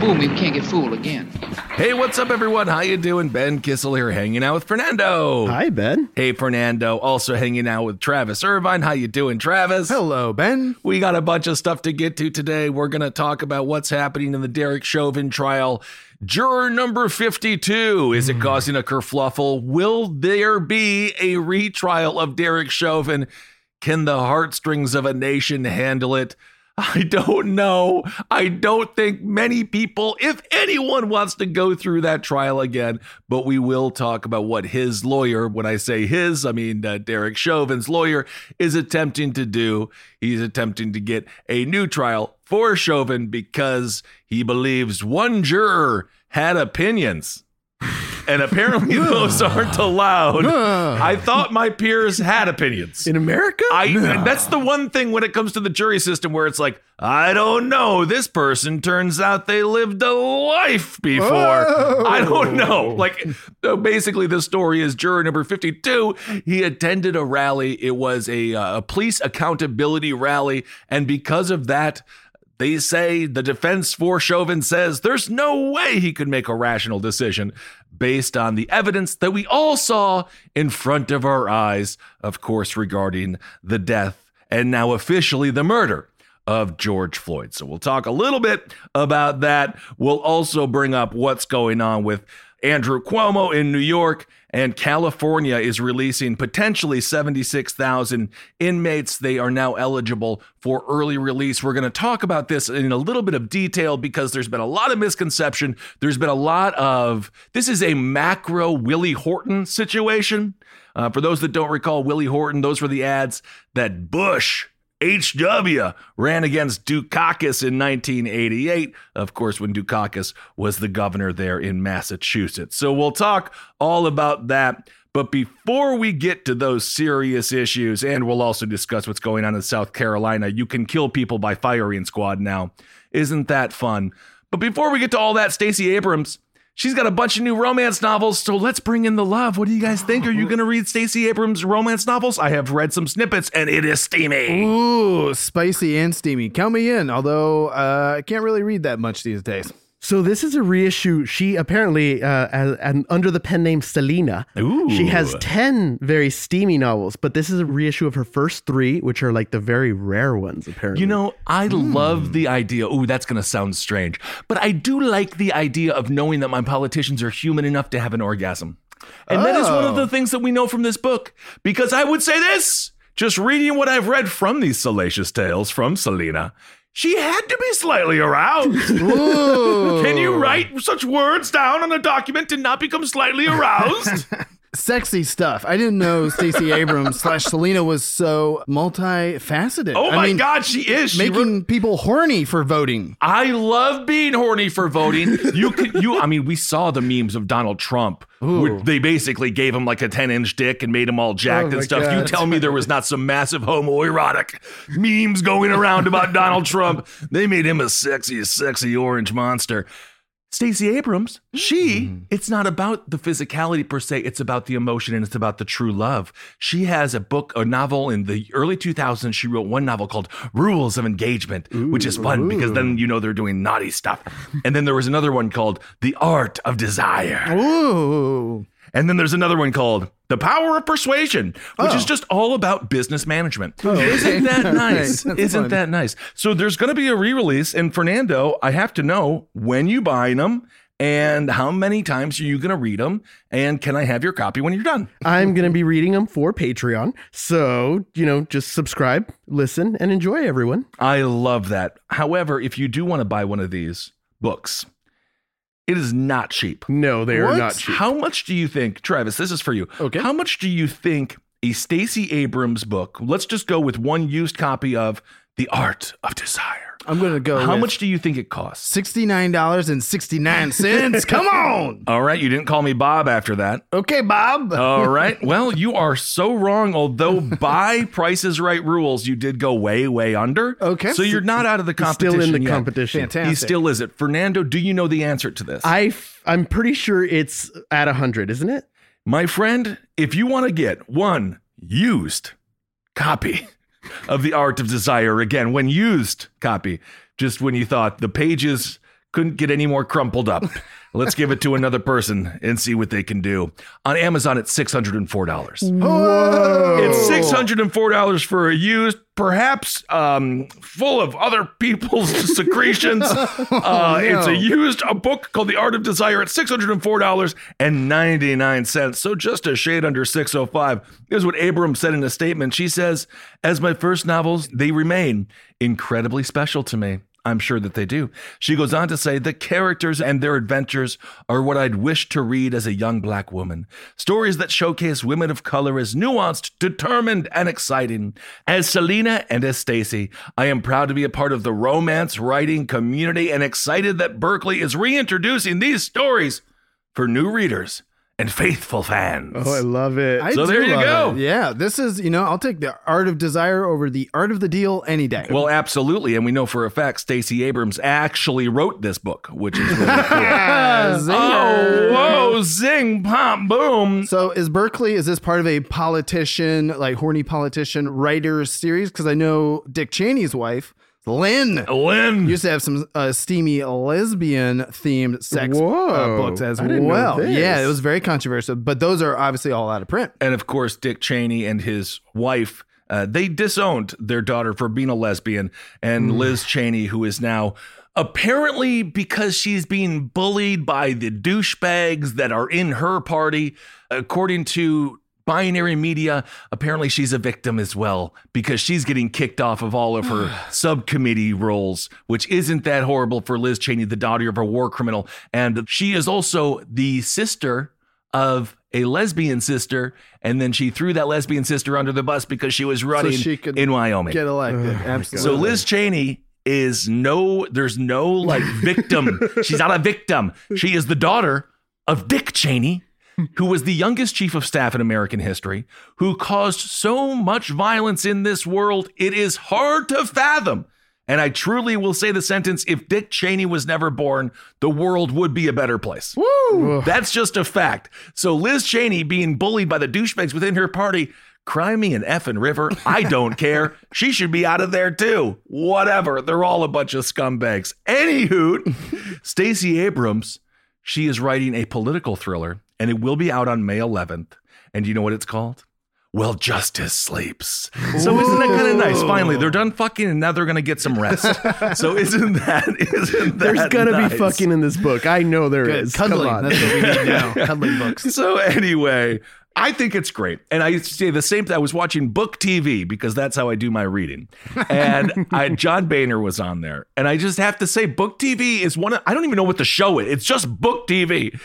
me, we can't get fooled again. Hey, what's up, everyone? How you doing? Ben Kissel here, hanging out with Fernando. Hi, Ben. Hey, Fernando. Also hanging out with Travis Irvine. How you doing, Travis? Hello, Ben. We got a bunch of stuff to get to today. We're going to talk about what's happening in the Derek Chauvin trial. Juror number 52. Is it hmm. causing a kerfluffle? Will there be a retrial of Derek Chauvin? Can the heartstrings of a nation handle it? I don't know. I don't think many people, if anyone, wants to go through that trial again. But we will talk about what his lawyer, when I say his, I mean uh, Derek Chauvin's lawyer, is attempting to do. He's attempting to get a new trial for Chauvin because he believes one juror had opinions. And apparently those aren't allowed. I thought my peers had opinions. In America? I that's the one thing when it comes to the jury system where it's like, I don't know. This person turns out they lived a life before. I don't know. Like basically the story is juror number 52, he attended a rally. It was a, uh, a police accountability rally and because of that they say the defense for Chauvin says there's no way he could make a rational decision based on the evidence that we all saw in front of our eyes, of course, regarding the death and now officially the murder of George Floyd. So we'll talk a little bit about that. We'll also bring up what's going on with Andrew Cuomo in New York and California is releasing potentially 76,000 inmates. They are now eligible for early release. We're going to talk about this in a little bit of detail because there's been a lot of misconception. There's been a lot of this is a macro Willie Horton situation. Uh, for those that don't recall, Willie Horton, those were the ads that Bush HW ran against Dukakis in 1988, of course, when Dukakis was the governor there in Massachusetts. So we'll talk all about that. But before we get to those serious issues, and we'll also discuss what's going on in South Carolina, you can kill people by firing squad now. Isn't that fun? But before we get to all that, Stacey Abrams, she's got a bunch of new romance novels, so let's bring in the love. What do you guys think? Are you going to read Stacey Abrams' romance novels? I have read some snippets, and it is steamy. Ooh, spicy and steamy. Count me in, although uh, I can't really read that much these days. So this is a reissue. She apparently, uh, as, and under the pen name Selena, Ooh. she has ten very steamy novels. But this is a reissue of her first three, which are like the very rare ones. Apparently, You know, I love the idea. Ooh, that's going to sound strange. But I do like the idea of knowing that my politicians are human enough to have an orgasm. And that is one of Oh. the things that we know from this book. Because I would say this just reading what I've read from these salacious tales from Selena, she had to be slightly aroused. Can you write such words down on a document and not become slightly aroused? Sexy stuff. I didn't know Stacey Abrams slash Selena was so multifaceted. oh I my mean, God, she is. She making people horny for voting. I love being horny for voting. You could, you. I mean, we saw the memes of Donald Trump. They basically gave him like a ten inch dick and made him all oh jacked Oh and stuff. You tell me there was not some massive homoerotic memes going around about Donald Trump. They made him a sexy, sexy orange monster. Stacey Abrams, she, mm-hmm. it's not about the physicality per se, it's about the emotion and it's about the true love. She has a book, a novel in the early 2000s. She wrote one novel called Rules of Engagement, which is fun because then you know they're doing naughty stuff. And then there was another one called The Art of Desire. Ooh. And then there's another one called The Power of Persuasion, which Oh. is just all about business management. Oh, Isn't that nice? Isn't fun. that nice? So there's going to be a re-release and Fernando, I have to know when you buying them and how many times are you going to read them and can I have your copy when you're done? I'm going to be reading them for Patreon. So, you know, just subscribe, listen, and enjoy, everyone. I love that. However, if you do want to buy one of these books, it is not cheap. No, they are not cheap. How much do you think, Travis? This is for you. Okay. How much do you think a Stacey Abrams book? Let's just go with one used copy of The Art of Desire. I'm going to go. How with much do you think it costs? $69.69. Come on. All right, you didn't call me Bob after that. Okay, Bob. All right. Well, you are so wrong. Although by Prices Right rules, you did go way, way under. Okay. So you're not out of the He's competition. still in the yet. competition. Fantastic. He still is it. Fernando, do you know the answer to this? I f- I'm pretty sure it's at 100, isn't it? My friend, if you want to get one used copy of The Art of Desire, again, when used copy, just when you thought the pages couldn't get any more crumpled up, let's give it to another person and see what they can do. On Amazon, it's $604. Whoa. It's $604 for a used, perhaps um, full of other people's secretions. uh, It's a used a book called The Art of Desire at $604.99. So just a shade under 605 Here's what Abrams said in a statement. She says, As my first novels, they remain incredibly special to me. I'm sure that they do. She goes on to say the characters and their adventures are what I'd wish to read as a young black woman. Stories that showcase women of color as nuanced, determined, and exciting. As Selena and as Stacy, I am proud to be a part of the romance writing community and excited that Berkley is reintroducing these stories for new readers and faithful fans. Oh, I love it. I So there you go. it. Yeah, this is, you know, I'll take the art of desire over the art of the deal any day. Well, absolutely. And we know for a fact Stacey Abrams actually wrote this book, which is really cool. Oh, whoa, zing, pop, boom. So is Berkley, is this part of a politician, like horny politician writers series? Because I know Dick Cheney's wife, Lynn, Lynn. used to have some uh, steamy lesbian themed sex uh, books as I didn't know well. this. Yeah, it was very controversial, but those are obviously all out of print. And of course, Dick Cheney and his wife, uh, they disowned their daughter for being a lesbian. And Liz Cheney, who is now apparently because she's being bullied by the douchebags that are in her party, according to binary media, apparently she's a victim as well because she's getting kicked off of all of her subcommittee roles, which isn't that horrible for Liz Cheney, the daughter of a war criminal. And she is also the sister of a lesbian sister, and then she threw that lesbian sister under the bus because she was running she could in Wyoming. Get elected. so Absolutely. Liz Cheney is no, there's no like victim. She's not a victim. She is the daughter of Dick Cheney, who was the youngest chief of staff in American history, who caused so much violence in this world, it is hard to fathom. And I truly will say the sentence if Dick Cheney was never born, the world would be a better place. Woo! That's just a fact. So Liz Cheney being bullied by the douchebags within her party, cry me an effing river. I don't care. She should be out of there too. Whatever. They're all a bunch of scumbags. Anywho, Stacey Abrams, she is writing a political thriller and it will be out on May 11th. And you know what it's called? Well, justice sleeps. So isn't that kind of nice? Finally, they're done fucking and now they're gonna get some rest. So isn't that isn't that There's gonna nice? be fucking in this book. I know there is. Good. Come Cuddling. on. That's what we need now. Cuddling books. So anyway, I think it's great. And I say the same thing. I was watching Book TV because that's how I do my reading. And I, John Boehner was on there. And I just have to say, Book TV is one of, I don't even know what the show is. It's just Book TV.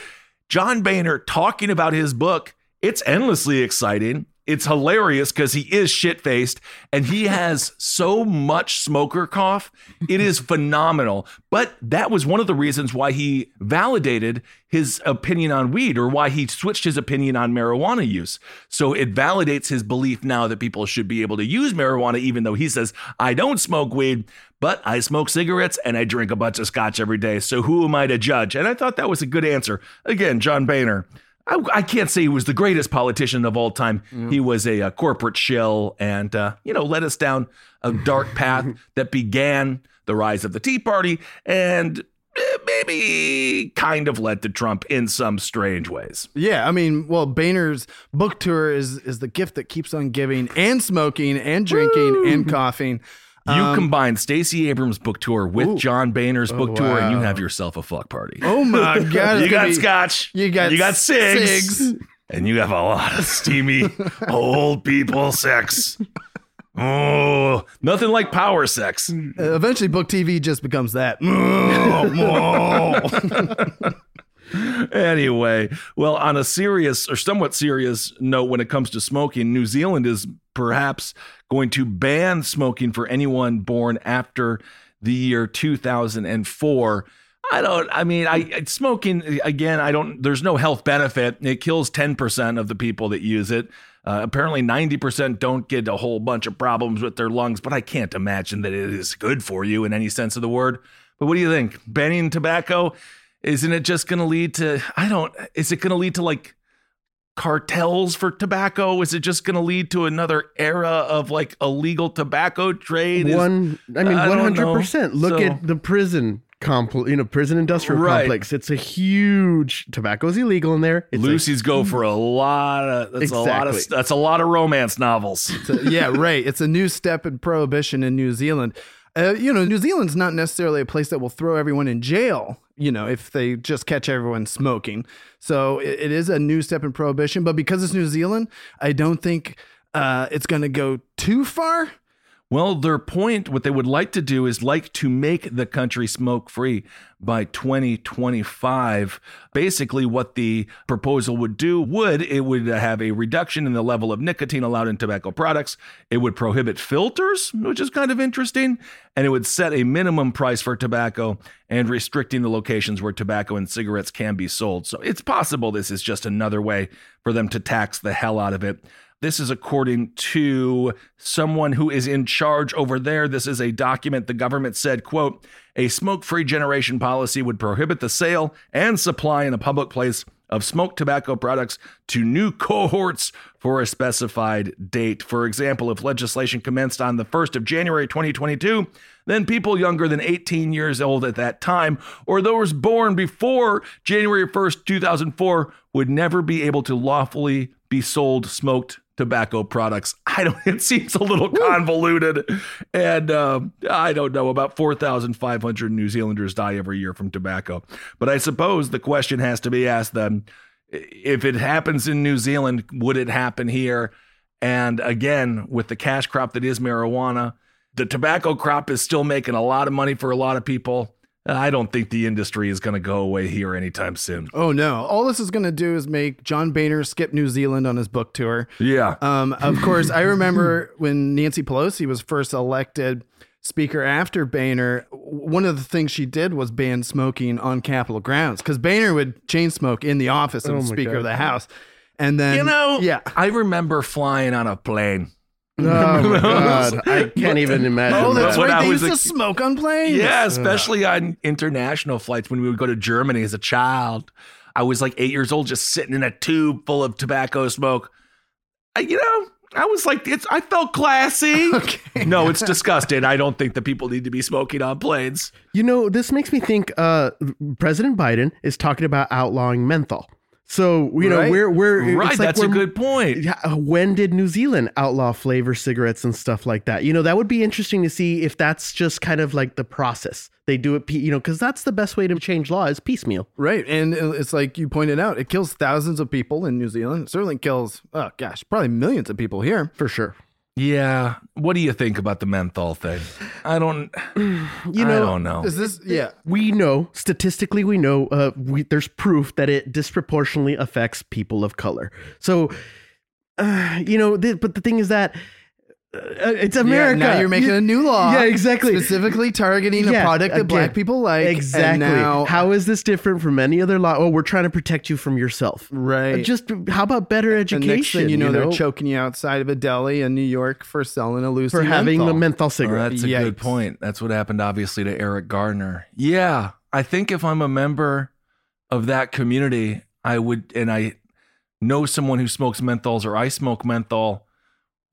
John Boehner talking about his book. It's endlessly exciting. It's hilarious because he is shit faced and he has so much smoker cough. It is phenomenal. But that was one of the reasons why he validated his opinion on weed or why he switched his opinion on marijuana use. So it validates his belief now that people should be able to use marijuana, even though he says, I don't smoke weed, but I smoke cigarettes and I drink a bunch of scotch every day. So who am I to judge? And I thought that was a good answer. Again, John Boehner. I, I can't say he was the greatest politician of all time. He was a, a corporate shill and, uh, you know, led us down a dark path that began the rise of the Tea Party and eh, maybe kind of led to Trump in some strange ways. Yeah, I mean, well, Boehner's book tour is is the gift that keeps on giving, and smoking, and drinking, and coughing. You Um, combine Stacey Abrams' book tour with Ooh. John Boehner's book Oh, tour, and you have yourself a fuck party. Oh my god! you got be- scotch. You got you got cigs, cigs. and you have a lot of steamy old people sex. Oh, nothing like power sex. Uh, Eventually, book TV just becomes that. Anyway, well, on a serious or somewhat serious note, when it comes to smoking, New Zealand is perhaps going to ban smoking for anyone born after the year 2004. I don't, I mean, I smoking again, I don't, there's no health benefit. It kills 10% of the people that use it. Uh, apparently, 90% don't get a whole bunch of problems with their lungs, but I can't imagine that it is good for you in any sense of the word. But what do you think? Banning tobacco, isn't it just going to lead to, I don't, is it going to lead to like cartels for tobacco? Is it just going to lead to another era of like illegal tobacco trade? Is- One, I mean, I one don't know. hundred percent. Look So- at the prison complex, you know, prison industrial Right. complex. It's a huge tobacco's illegal in there. It's a- loosies go for a lot of that's a lot of that's a lot of romance novels. So, yeah, right. It's a new step in prohibition in New Zealand. Uh, you know, New Zealand's not necessarily a place that will throw everyone in jail. You know, if they just catch everyone smoking. So it, it is a new step in prohibition. But because it's New Zealand, I don't think uh, it's going to go too far. Well, their point, what they would like to do is like to make the country smoke free by 2025. Basically, what the proposal would do would it would have a reduction in the level of nicotine allowed in tobacco products. It would prohibit filters, which is kind of interesting, and it would set a minimum price for tobacco and restricting the locations where tobacco and cigarettes can be sold. So it's possible this is just another way for them to tax the hell out of it. This is according to someone who is in charge over there. This is a document the government said, quote, a smoke-free generation policy would prohibit the sale and supply in a public place of smoked tobacco products to new cohorts for a specified date. For example, if legislation commenced on the 1st of January 2022, then people younger than 18 years old at that time or those born before January 1st, 2004 would never be able to lawfully be sold smoked tobacco products. I don't it seems a little convoluted and um, I don't know about 4,500 New Zealanders die every year from tobacco. But I suppose the question has to be asked then if it happens in New Zealand, would it happen here? And again, with the cash crop that is marijuana, the tobacco crop is still making a lot of money for a lot of people. I don't think the industry is going to go away here anytime soon. Oh no! All this is going to do is make John Boehner skip New Zealand on his book tour. Yeah. Um, of course, I remember when Nancy Pelosi was first elected Speaker after Boehner. One of the things she did was ban smoking on Capitol grounds because Boehner would chain smoke in the office of Oh the Speaker God. of the House, and then You know, yeah. I remember flying on a plane. Oh my god, I can't even imagine. Oh, that's that. when right. I They was used a- to smoke on planes. Yeah, especially on international flights when we would go to Germany as a child. I was like eight years old, just sitting in a tube full of tobacco smoke. I, you know, I was like, it's. I felt classy. No, it's disgusting. I don't think that people need to be smoking on planes. You know, this makes me think uh, President Biden is talking about outlawing menthol. So you know Right. we're we're Right, like that's a good point. Uh, when did New Zealand outlaw flavor cigarettes and stuff like that? You know, that would be interesting to see if that's just kind of like the process they do it. You know, because that's the best way to change law is piecemeal. Right. And it's like you pointed out, it kills thousands of people in New Zealand. It certainly kills, oh gosh, probably millions of people here. For sure. Yeah. What do you think about the menthol thing? I don't. You know, I know, don't know. Is this, yeah. we know statistically we know uh, we, there's proof that it disproportionately affects people of color so uh, you know, th- but the thing is that it's America. Yeah, now you're making You- a new law. Yeah, exactly. Specifically targeting a product that again, black people like. and Exactly. now- How is this different from any other law? Oh, we're trying to protect you from yourself. Right. Uh, Just how about better and education? next thing you know, they're choking you outside of a deli in New York for selling a loosie for having menthol. the menthol Oh, cigarette. that's a good point. That's what happened, obviously, to Eric Garner. Yeah, I think if I'm a member of that community, I would, and I know someone who smokes menthols or I smoke menthol,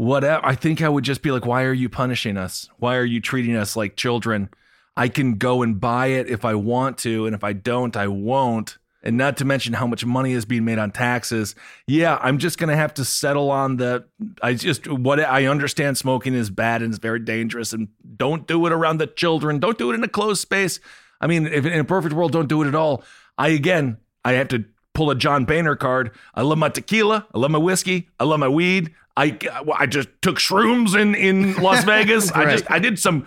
whatever. I think I would just be like, why are you punishing us? Why are you treating us like children? I can go and buy it if I want to, and if I don't, I won't. And not to mention how much money is being made on taxes. Yeah, I'm just gonna have to settle on the. I just what I understand smoking is bad and it's very dangerous, and don't do it around the children. Don't do it in a closed space. I mean, if in a perfect world, don't do it at all. I again, I have to pull a John Boehner card. I love my tequila. I love my whiskey. I love my weed. I I just took shrooms in in Las Vegas. I just I did some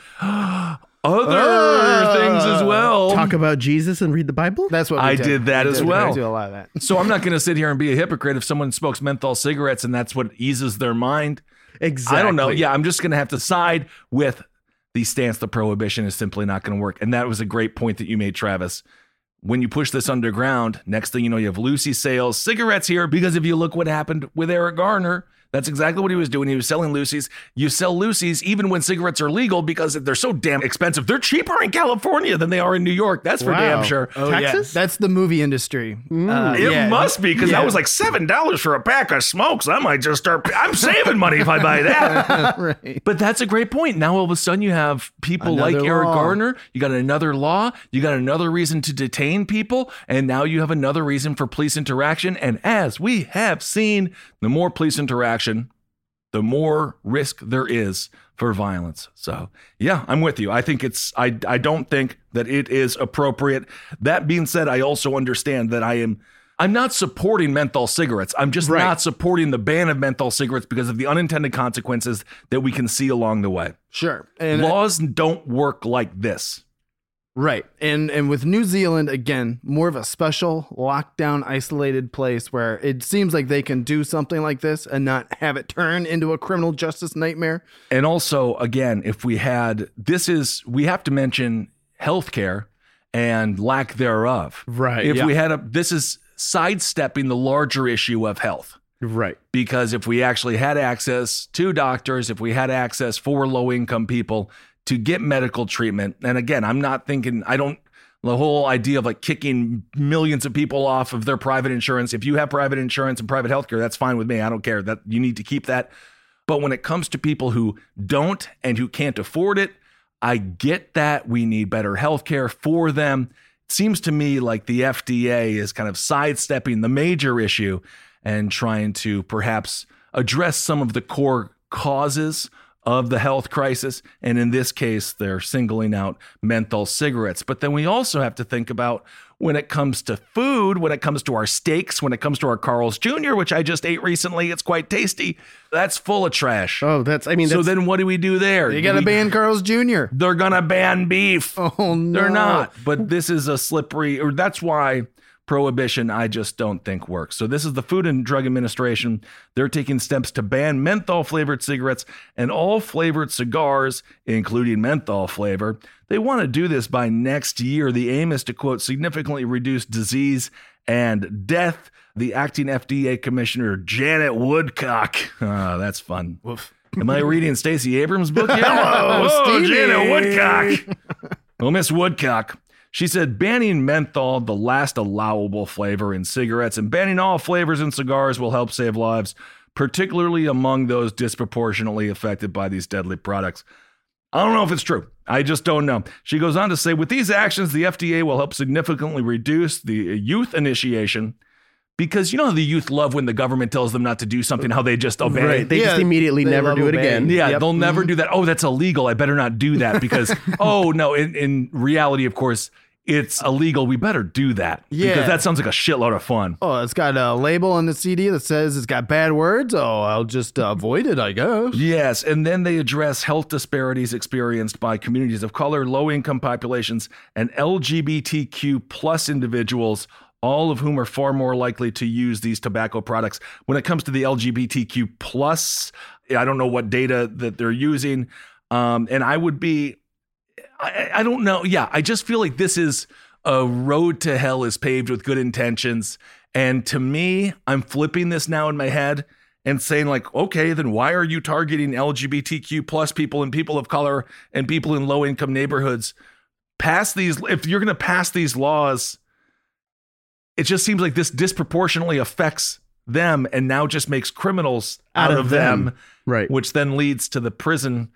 other things as uh, well. Talk about Jesus and read the Bible. That's what we I did that We as did. well. I do a lot of that. So I'm not going to sit here and be a hypocrite if someone smokes menthol cigarettes and that's what eases their mind. exactly. I don't know. Yeah, I'm just going to have to side with the stance that prohibition is simply not going to work. And that was a great point that you made, Travis. When you push this underground, next thing you know, you have loosie sales, cigarettes here, because if you look what happened with Eric Garner, that's exactly what he was doing. He was selling loosies. You sell loosies even when cigarettes are legal because they're so damn expensive. They're cheaper in California than they are in New York. That's for Wow. damn sure. Oh, yeah. Texas? That's the movie industry. Uh, It yeah. must be because Yeah. that was like seven dollars for a pack of smokes. I might just start. I'm saving money if I buy that. right. But that's a great point. Now all of a sudden you have people like Another Eric law. Garner. You got another law. You got another reason to detain people, and now you have another reason for police interaction. And as we have seen, the more police interaction, the more risk there is for violence. So, yeah, I'm with you. I think it's I I don't think that it is appropriate. That being said, I also understand that I am I'm not supporting menthol cigarettes. I'm just Right. not supporting the ban of menthol cigarettes because of the unintended consequences that we can see along the way. Sure. And uh, Laws don't work like this. Right. And and with New Zealand again, more of a special lockdown isolated place where it seems like they can do something like this and not have it turn into a criminal justice nightmare. And also, again, if we had this is we have to mention healthcare and lack thereof. Right, If yeah. we had a this is sidestepping the larger issue of health. Right. Because if we actually had access to doctors, if we had access for low income people to get medical treatment, and again, I'm not thinking I don't the whole idea of like kicking millions of people off of their private insurance. If you have private insurance and private healthcare, that's fine with me. I don't care. That you need to keep that. But when it comes to people who don't and who can't afford it, I get that we need better healthcare for them. It seems to me like the FDA is kind of sidestepping the major issue and trying to perhaps address some of the core causes of the health crisis. And in this case, they're singling out menthol cigarettes. But then we also have to think about when it comes to food, when it comes to our steaks, when it comes to our Carl's Jr., which I just ate recently, it's quite tasty. That's full of trash. Oh, that's. I mean, so then what do we do there? You got to ban Carl's Jr. They're gonna ban beef. Oh no. They're not. But this is a slippery, or that's why prohibition I just don't think works. So this is the Food and Drug Administration. They're taking steps to ban menthol flavored cigarettes and all flavored cigars, including menthol flavor. They want to do this by next year. The aim is to quote significantly reduce disease and death. The acting FDA commissioner Janet Woodcock. Ah, that's fun. Am I reading Stacey Abrams' book yet? Hello, oh. Janet Woodcock. Well, Miss Woodcock, she said banning menthol, the last allowable flavor in cigarettes, and banning all flavors in cigars will help save lives, particularly among those disproportionately affected by these deadly products. I don't know if it's true. I just don't know. She goes on to say with these actions, the FDA will help significantly reduce the youth initiation. Because you know how the youth love when the government tells them not to do something, how they just obey. right. They just immediately they never do it obeying. again. Yeah, Yep. they'll never mm-hmm. do that. Oh, that's illegal. I better not do that because, oh, no, in, in reality, of course, it's illegal. We better do that. Yeah. Because that sounds like a shitload of fun. Oh, it's got a label on the CD that says it's got bad words. Oh, I'll just avoid it, I guess. Yes. And then they address health disparities experienced by communities of color, low income populations, and LGBTQ plus individuals, all of whom are far more likely to use these tobacco products. When it comes to the LGBTQ plus, I don't know what data that they're using, um, and I would be, I, I don't know. Yeah, I just feel like this is a road to hell is paved with good intentions, and to me, I'm flipping this now in my head and saying like okay then why are you targeting lgbtq plus people and people of color and people in low income neighborhoods pass these if you're going to pass these laws it just seems like this disproportionately affects them and now just makes criminals out, of them, Right. which then leads to the prison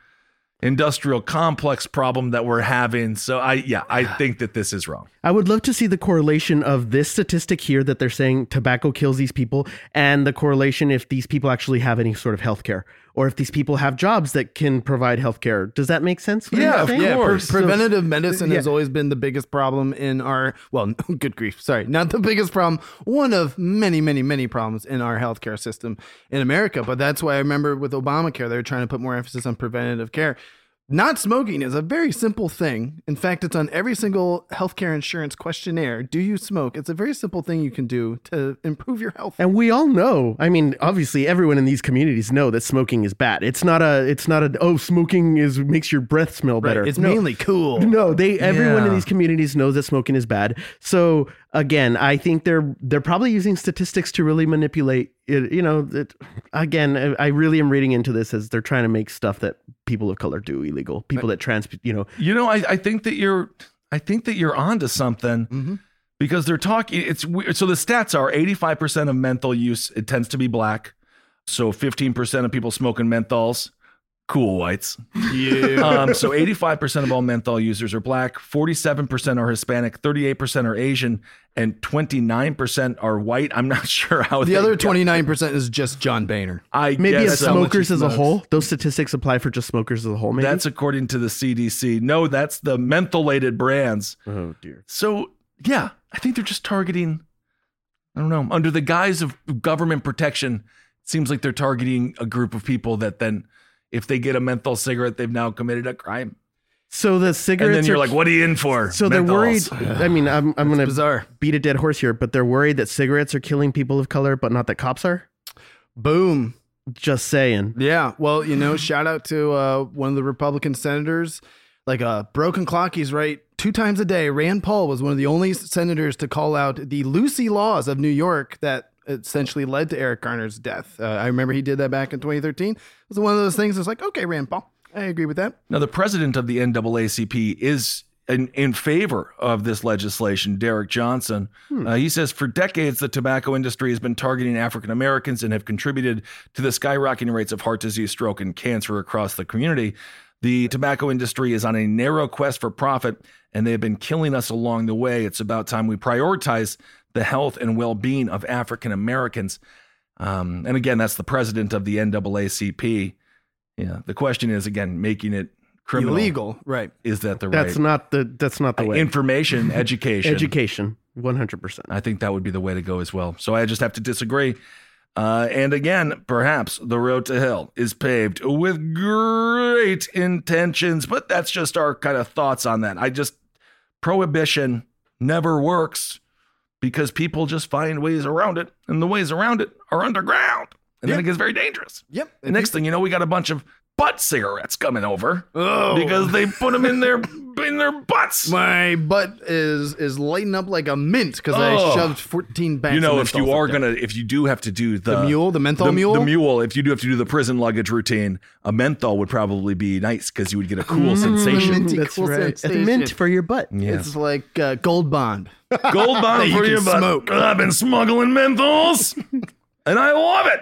industrial complex problem that we're having. So i yeah i think that this is wrong. I would love to see the correlation of this statistic here that they're saying tobacco kills these people and the correlation if these people actually have any sort of health care or if these people have jobs that can provide health care. Does that make sense? Yeah, of saying? Yeah, pre- preventative medicine yeah. has always been the biggest problem in our well, good grief, sorry, not the biggest problem, one of many, many, many problems in our healthcare system in America. But that's why I remember with Obamacare, they were trying to put more emphasis on preventative care. Not smoking is a very simple thing. In fact, it's on every single healthcare insurance questionnaire. Do you smoke? It's a very simple thing you can do to improve your health. And we all know, I mean, obviously everyone in these communities know that smoking is bad. It's not a it's not a oh smoking is makes your breath smell better. It's No. mainly cool. No, they everyone in these communities knows that smoking is bad. So again, I think they're they're probably using statistics to really manipulate it. You know, that again, I I really am reading into this as they're trying to make stuff that people of color do illegal. People that trans, you know, You know, I, I think that you're I think that you're onto something mm-hmm. because they're talking it's weird. So the stats are 85% of menthol use it tends to be black. So 15% of people smoking menthols, cool whites. Yeah. Um, so 85% of all menthol users are black, 47% are Hispanic, 38% are Asian, and 29% are white. I'm not sure how the other 29% is just John Boehner. I maybe guess as smokers as a smokes. whole. Those statistics apply for just smokers as a whole. Maybe That's according to the CDC. No, that's the mentholated brands. oh dear. So yeah, I think they're just targeting. I don't know. Under the guise of government protection, it seems like they're targeting a group of people that then, if they get a menthol cigarette, they've now committed a crime. So the cigarettes. And then you're are- like, "What are you in for?" So they're worried. I mean, I'm I'm gonna beat a dead horse here, but they're worried that cigarettes are killing people of color, but not that cops are. Boom. Just saying. Yeah. Well, you know, shout out to uh, one of the Republican senators. Like a broken clock, he's right two times a day. Rand Paul was one of the only senators to call out the loosie laws of New York that essentially led to Eric Garner's death. Uh, I remember he did that back in 2013. It was one of those things that's like, okay, Rand Paul, I agree with that. Now, the president of the NAACP is in, in favor of this legislation, Derek Johnson. Uh, he says for decades, the tobacco industry has been targeting African Americans and have contributed to the skyrocketing rates of heart disease, stroke, and cancer across the community. The tobacco industry is on a narrow quest for profit, and they have been killing us along the way. It's about time we prioritize the health and well being of African Americans. Um, and again, that's the president of the NAACP. Yeah. The question is again, making it criminal. Illegal, right? Is that the That's right not the that's not the way. information, education? Education, one hundred percent. I think that would be the way to go as well. So I just have to disagree. Uh, and again, perhaps the road to hell is paved with great intentions, but that's just our kind of thoughts on that. I just, prohibition never works because people just find ways around it, and the ways around it are underground. And then it gets very dangerous. Yep. Next thing you know, we got a bunch of butt cigarettes coming over Oh. because they put them in their in their butts. My butt is is lighting up like a mint because Oh. I shoved 14 bags. you know, of if you menthols are up there. gonna, if you do have to do the, The mule, the menthol the, mule? the mule, if you do have to do the prison luggage routine, a menthol would probably be nice because you would get a cool sensation. minty That's cool right. It's sensation. mint for your butt. Yes. It's like uh, gold bond. Gold bond That you for can your butt. smoke. I've been smuggling menthols, and I love it.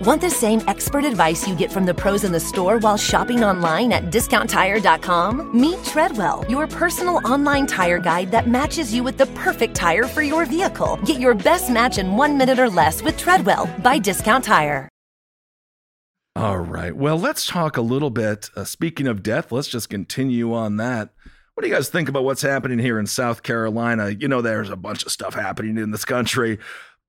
Want the same expert advice you get from the pros in the store while shopping online at discounttire.com? Meet Treadwell, your personal online tire guide that matches you with the perfect tire for your vehicle. Get your best match in one minute or less with Treadwell by Discount Tire. All right. Well, let's talk a little bit. Uh, speaking of death, let's just continue on that. What do you guys think about what's happening here in South Carolina? You know, there's a bunch of stuff happening in this country.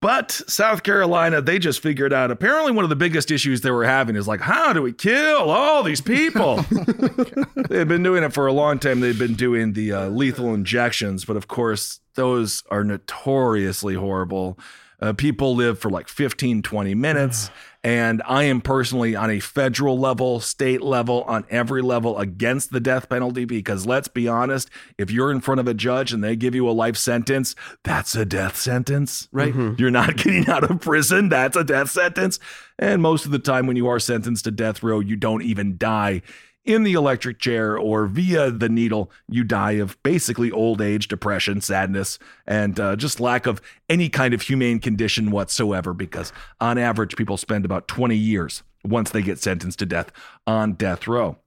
But South Carolina, they just figured out apparently one of the biggest issues they were having is like, how do we kill all these people? They've been doing it for a long time. They've been doing the uh, lethal injections, but of course, those are notoriously horrible. Uh, people live for like 15, 20 minutes. And I am personally on a federal level, state level, on every level against the death penalty because let's be honest, if you're in front of a judge and they give you a life sentence, that's a death sentence, right? You're not getting out of prison. That's a death sentence. And most of the time, when you are sentenced to death row, you don't even die in the electric chair or via the needle, you die of basically old age, depression, sadness, and uh, just lack of any kind of humane condition whatsoever. Because on average, people spend about 20 years once they get sentenced to death on death row.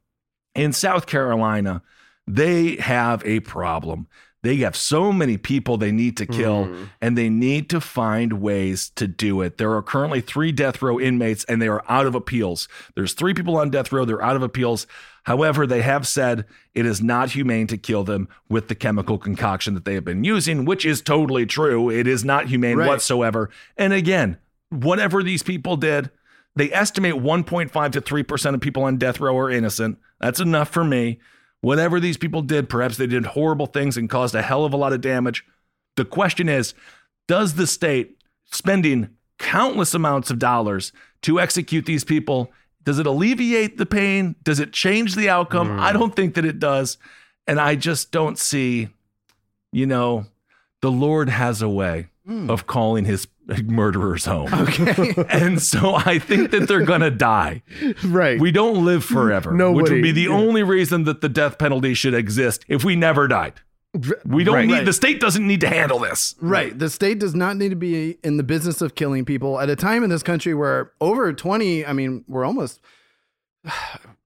In South Carolina, they have a problem. They have so many people they need to kill, mm-hmm. and they need to find ways to do it. There are currently three death row inmates, and they are out of appeals. There's three people on death row, they're out of appeals. However, they have said it is not humane to kill them with the chemical concoction that they have been using, which is totally true. It is not humane Right. whatsoever. And again, whatever these people did, they estimate 1.5 to 3% of people on death row are innocent. That's enough for me. Whatever these people did, perhaps they did horrible things and caused a hell of a lot of damage. The question is Does the state spending countless amounts of dollars to execute these people? Does it alleviate the pain? Does it change the outcome? I mm. don't think that it does. And I just don't see, you know, the Lord has a way mm. of calling his murderers home. Okay. and so I think that they're going to die. Right. We don't live forever, which would be the yeah. only reason that the death penalty should exist if we never died. We don't Right. need Right. the state doesn't need to handle this. Right. The state does not need to be in the business of killing people at a time in this country where over 20, I mean, we're almost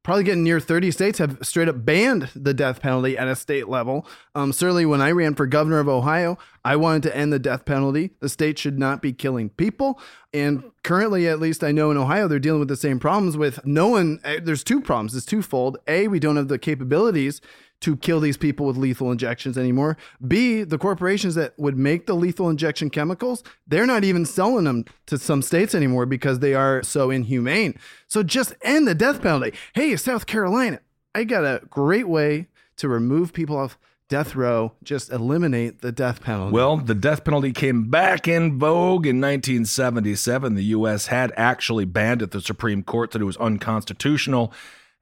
probably getting near 30 states have straight up banned the death penalty at a state level. Um, certainly, when I ran for governor of Ohio, I wanted to end the death penalty. The state should not be killing people. And currently, at least I know in Ohio, they're dealing with the same problems with no one. eh, There's two problems. It's twofold. A, we don't have the capabilities to kill these people with lethal injections anymore. B, the corporations that would make the lethal injection chemicals, they're not even selling them to some states anymore because they are so inhumane. So just end the death penalty. Hey, South Carolina, I got a great way to remove people off death row. Just eliminate the death penalty. Well, the death penalty came back in vogue in 1977. The U.S. had actually banned it. The Supreme Court said it was unconstitutional.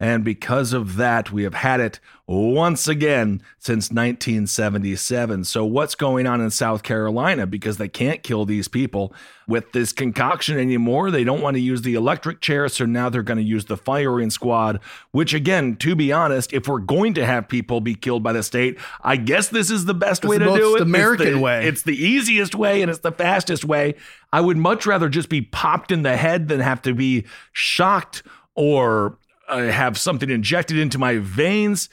And because of that, we have had it once again since 1977. So, what's going on in South Carolina? Because they can't kill these people with this concoction anymore. They don't want to use the electric chair. So now they're going to use the firing squad, which, again, to be honest, if we're going to have people be killed by the state, I guess this is the best It's way the to do it. It's the American the- way. It's the easiest way and it's the fastest way. I would much rather just be popped in the head than have to be shocked or uh, have something injected into my veins.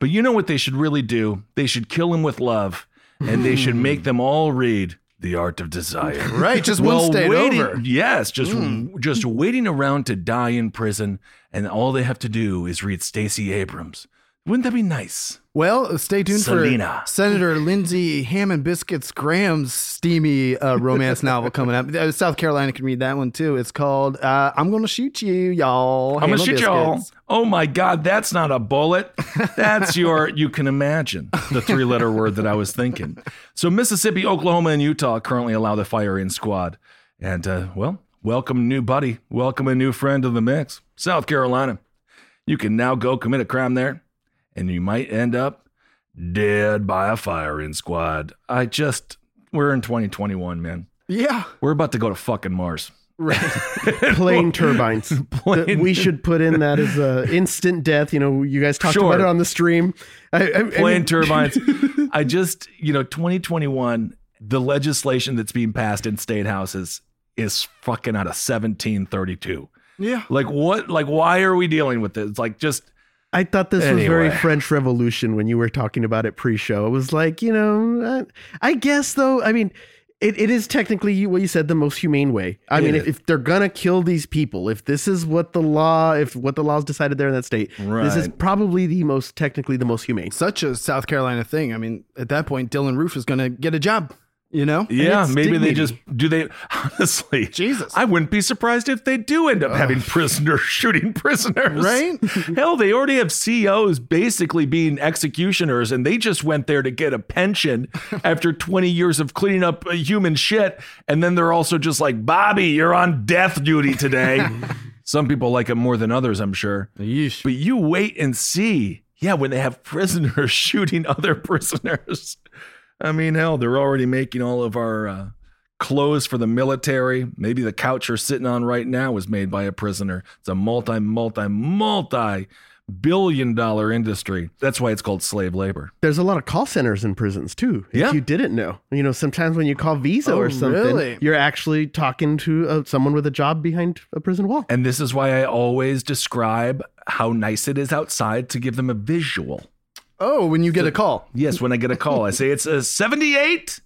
But you know what they should really do? They should kill him with love and they should make them all read The Art of Desire. right. Just one Well, state waiting, over. Yes, just just waiting around to die in prison, and all they have to do is read Stacey Abrams. Wouldn't that be nice? Well, stay tuned Selena. for Senator Lindsey Ham and Biscuits Graham's steamy uh, romance novel coming up. Uh, South Carolina can read that one too. It's called uh, "I'm Gonna Shoot You, Y'all." I'm Ham gonna shoot y'all. Oh my God, that's not a bullet. That's your, you can imagine the three letter word that I was thinking. So, Mississippi, Oklahoma, and Utah currently allow the firing squad. And, uh, well, welcome, new buddy. Welcome a new friend to the mix. South Carolina. You can now go commit a crime there, and you might end up dead by a firing squad. I just, we're in 2021, man. Yeah, We're about to go to fucking Mars. right. plane turbines. Plane- we should put in that as a instant death. You know, you guys talked Sure. about it on the stream. I, I, I plane mean- turbines. I just, you know, 2021, the legislation that's being passed in state houses is fucking out of 1732. Yeah. Like what? Like why are we dealing with this? Like just I thought this was very French Revolution when you were talking about it pre-show. It was like, you know, uh, I guess though. I mean, it, it is technically what you said the most humane way. I It mean, if, if they're gonna kill these people, if this is what the law, if what the law's decided there in that state, this is probably the most technically the most humane. Such a South Carolina thing. I mean, at that point, Dylann Roof is going to get a job. You know? Yeah, maybe they just do they honestly. Jesus. I wouldn't be surprised if they do end up having prisoners shooting prisoners. Right? Hell, they already have CEOs basically being executioners, and they just went there to get a pension after 20 years of cleaning up uh, human shit. And then they're also just like, Bobby, you're on death duty today. Some people like it more than others, I'm sure. Yeesh. But you wait and see. Yeah, when they have prisoners shooting other prisoners. I mean, hell, they're already making all of our uh, clothes for the military. Maybe the couch you're sitting on right now was made by a prisoner. It's a multi, multi, multi billion dollar industry. That's why it's called slave labor. There's a lot of call centers in prisons too. If Yeah. you didn't know, you know, sometimes when you call Visa Oh, or something, really? you're actually talking to uh, someone with a job behind a prison wall. And this is why I always describe how nice it is outside to give them a visual. Oh, when you get a call. Yes, when I get a call, I say it's a 78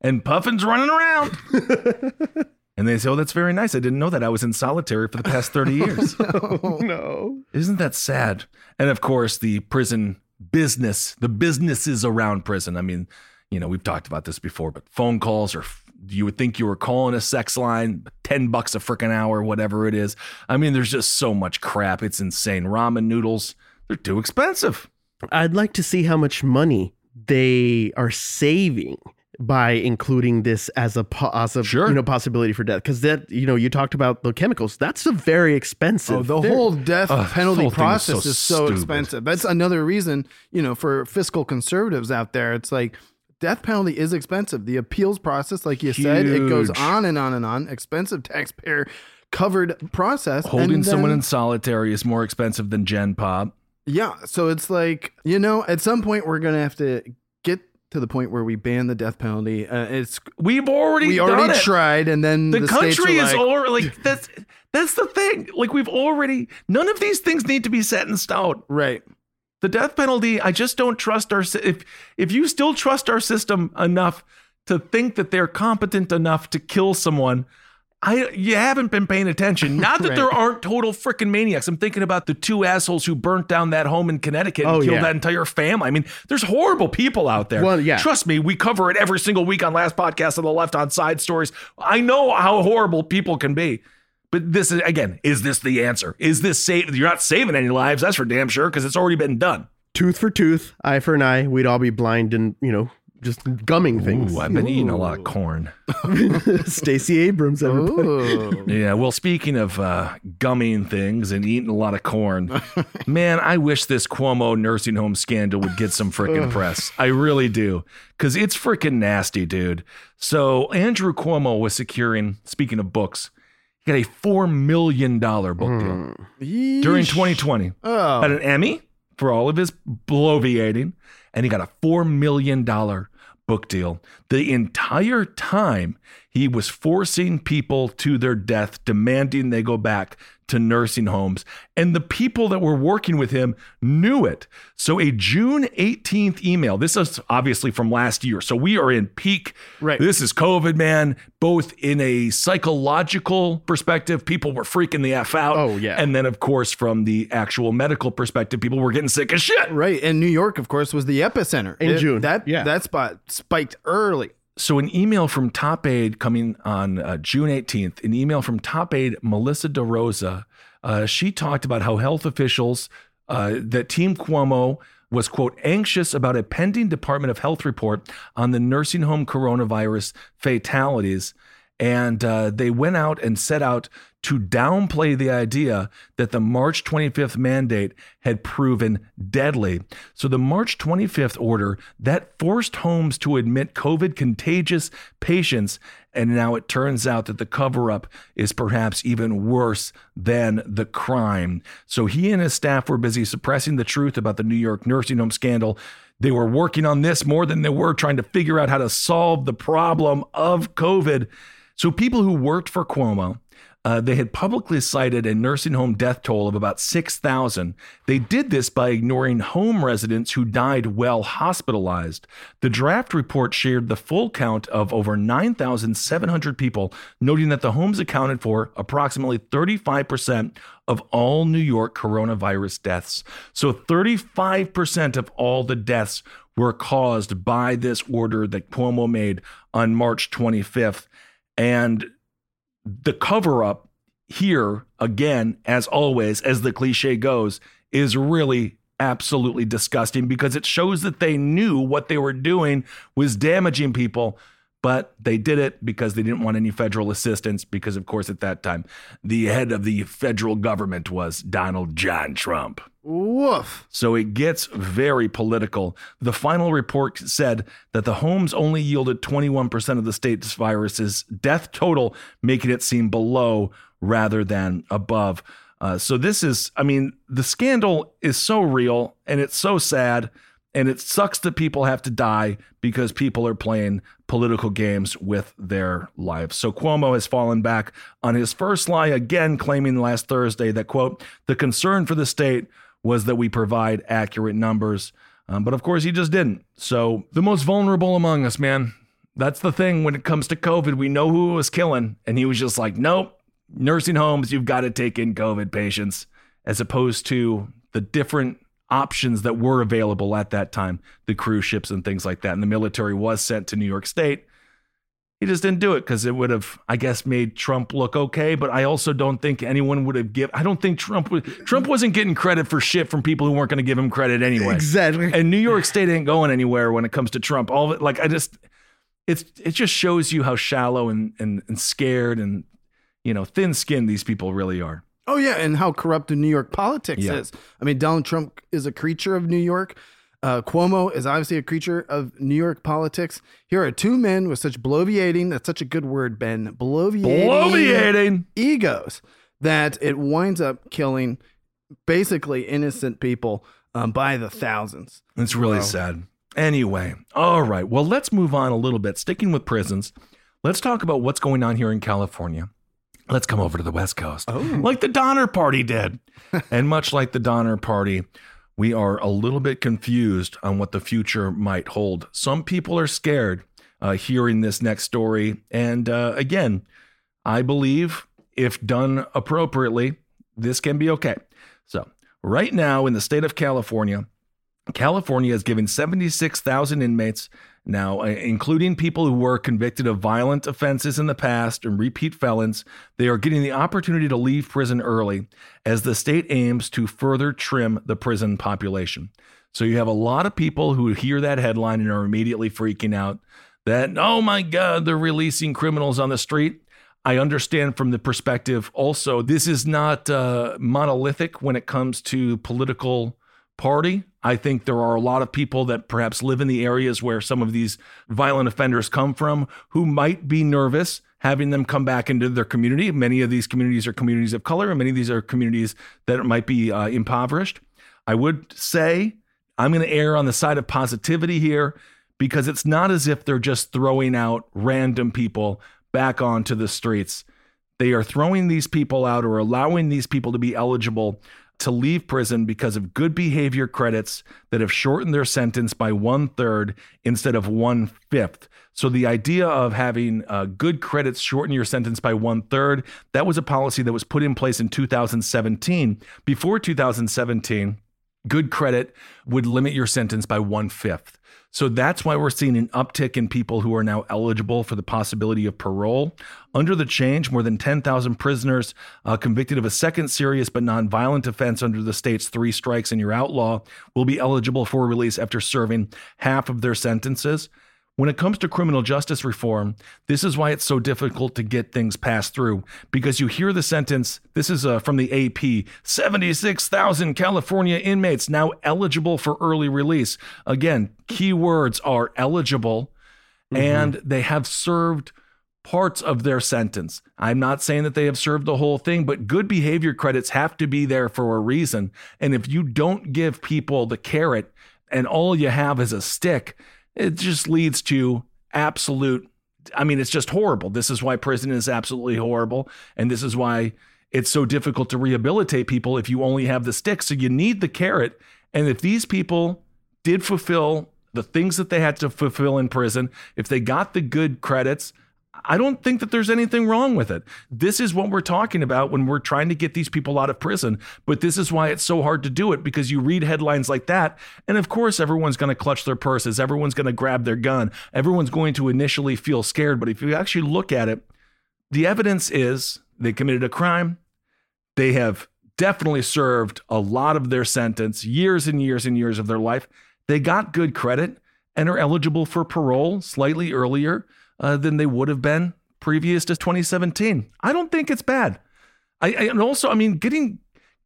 and Puffin's running around. and they say, Oh, that's very nice. I didn't know that. I was in solitary for the past 30 years. Oh no. Isn't that sad? And of course, the prison business, the businesses around prison. I mean, you know, we've talked about this before, but phone calls or you would think you were calling a sex line, 10 bucks a freaking hour, whatever it is. I mean, there's just so much crap. It's insane. Ramen noodles, they're too expensive. I'd like to see how much money they are saving by including this as a po- as a Sure. you know possibility for death because that you know you talked about the chemicals that's a very expensive Oh, the thing. whole death Ugh, penalty whole thing is process so is so expensive. That's another reason, you know, for fiscal conservatives out there. It's like death penalty is expensive. The appeals process, like you said, it goes on and on and on. Expensive taxpayer covered process. Holding And someone in solitary is more expensive than Gen Pop. Yeah. So it's like, you know, at some point we're going to have to get to the point where we ban the death penalty. Uh, it's We've already we already it. tried and then the, the, country is like, already like that's that's the thing. Like we've already none of these things need to be set in stone. right. The death penalty, I just don't trust our if if you still trust our system enough to think that they're competent enough to kill someone, I you haven't been paying attention. Not that Right. there aren't total freaking maniacs. I'm thinking about the two assholes who burnt down that home in Connecticut and Oh, killed yeah. that entire family. I mean, there's horrible people out there. Well, yeah. Trust me, we cover it every single week on Last Podcast on the Left on Side Stories. I know how horrible people can be. But this is again, is this the answer? Is this save? You're not saving any lives, that's for damn sure, because it's already been done. tooth for tooth eye for an eye we'd all be blind and you know just gumming things Ooh, I've been eating a lot of corn. Stacey Abrams everybody. Ooh. Yeah, well, speaking of uh, gumming things and eating a lot of corn, man, I wish this Cuomo nursing home scandal would get some freaking press. I really do, because it's freaking nasty, dude. So Andrew Cuomo was securing, speaking of books, he got a four million dollar book deal during 2020. Oh. Got an Emmy for all of his bloviating, and he got a four million dollar book deal. The entire time he was forcing people to their death, demanding they go back to nursing homes. And the people that were working with him knew it. So a June 18th email, this is obviously from last year. So we are in peak. Right. This is COVID, man, both in a psychological perspective, people were freaking the F out. Oh, yeah. And then, of course, from the actual medical perspective, people were getting sick as shit. Right. And New York, of course, was the epicenter. In It- June, That, yeah. that spot spiked early. So, an email from top aide coming on uh, June 18th, an email from top aide Melissa DeRosa. Uh, she talked about how health officials, uh, that Team Cuomo was, quote, anxious about a pending Department of Health report on the nursing home coronavirus fatalities. And uh, they went out and set out to downplay the idea that the March 25th mandate had proven deadly. So the March 25th order that forced homes to admit COVID contagious patients. And now it turns out that the cover up is perhaps even worse than the crime. So he and his staff were busy suppressing the truth about the New York nursing home scandal. They were working on this more than they were trying to figure out how to solve the problem of COVID. So people who worked for Cuomo, uh, they had publicly cited a nursing home death toll of about 6,000. They did this by ignoring home residents who died while hospitalized. The draft report shared the full count of over 9,700 people, noting that the homes accounted for approximately 35% of all New York coronavirus deaths. So 35% of all the deaths were caused by this order that Cuomo made on March 25th. And the cover up here, again, as always, as the cliche goes, is really absolutely disgusting because it shows that they knew what they were doing was damaging people, but they did it because they didn't want any federal assistance. Because, of course, at that time, the head of the federal government was Donald John Trump. Woof. So it gets very political. The final report said that the homes only yielded 21% of the state's virus's death total, making it seem below rather than above. Uh, so this is, I mean, the scandal is so real and it's so sad. And it sucks that people have to die because people are playing political games with their lives. So Cuomo has fallen back on his first lie again, claiming last Thursday that, quote, the concern for the state was that we provide accurate numbers. Um, but of course, he just didn't. So the most vulnerable among us, man. That's the thing when it comes to COVID. We know who was killing. And he was just like, nope, nursing homes, you've got to take in COVID patients, as opposed to the different options that were available at that time, the cruise ships and things like that. And the military was sent to New York State he just didn't do it because it would have, I guess, made Trump look okay. But I also don't think anyone would have give. I don't think Trump would. Trump wasn't getting credit for shit from people who weren't going to give him credit anyway. Exactly. And New York State ain't going anywhere when it comes to Trump. All of it, like I just, it's it just shows you how shallow and and, and scared and you know thin skinned these people really are. Oh yeah, and how corrupted New York politics Yeah. is. I mean, Donald Trump is a creature of New York. Uh, Cuomo is obviously a creature of New York politics. Here are two men with such bloviating, that's such a good word, Ben, bloviating, Bloviating. egos that it winds up killing basically innocent people um, by the thousands. It's really Wow. sad. Anyway, all right. Well, let's move on a little bit. Sticking with prisons, let's talk about what's going on here in California. Let's come over to the West Coast, like the Donner Party did. and much like the Donner Party, we are a little bit confused on what the future might hold. Some people are scared uh, hearing this next story. And uh, again, I believe if done appropriately, this can be okay. So, right now in the state of California, California is giving 76,000 inmates now, uh, including people who were convicted of violent offenses in the past and repeat felons. They are getting the opportunity to leave prison early as the state aims to further trim the prison population. So you have a lot of people who hear that headline and are immediately freaking out that, oh my God, they're releasing criminals on the street. I understand from the perspective also, this is not uh, monolithic when it comes to political party. I think there are a lot of people that perhaps live in the areas where some of these violent offenders come from who might be nervous having them come back into their community. Many of these communities are communities of color, and many of these are communities that might be uh, impoverished. I would say I'm going to err on the side of positivity here because it's not as if they're just throwing out random people back onto the streets. They are throwing these people out or allowing these people to be eligible to leave prison because of good behavior credits that have shortened their sentence by one third instead of one fifth. So the idea of having uh, good credits shorten your sentence by one third, that was a policy that was put in place in 2017. Before 2017, good credit would limit your sentence by one fifth. So that's why we're seeing an uptick in people who are now eligible for the possibility of parole. Under the change, more than 10,000 prisoners uh, convicted of a second serious but non-violent offense under the state's three strikes and you're outlaw will be eligible for release after serving half of their sentences. When it comes to criminal justice reform, this is why it's so difficult to get things passed through because you hear the sentence. This is uh, from the AP 76,000 California inmates now eligible for early release. Again, key words are eligible and they have served parts of their sentence. I'm not saying that they have served the whole thing, but good behavior credits have to be there for a reason. And if you don't give people the carrot and all you have is a stick, it just leads to absolute I mean, it's just horrible. This is why prison is absolutely horrible. And this is why it's so difficult to rehabilitate people if you only have the stick. So you need the carrot. And if these people did fulfill the things that they had to fulfill in prison, if they got the good credits, I don't think that there's anything wrong with it. This is what we're talking about when we're trying to get these people out of prison. But this is why it's so hard to do it because you read headlines like that. And of course, everyone's going to clutch their purses. Everyone's going to grab their gun. Everyone's going to initially feel scared. But if you actually look at it, the evidence is they committed a crime. They have definitely served a lot of their sentence, years and years and years of their life. They got good credit and are eligible for parole slightly earlier uh, than they would have been previous to 2017. I don't think it's bad. I, I and also, I mean, getting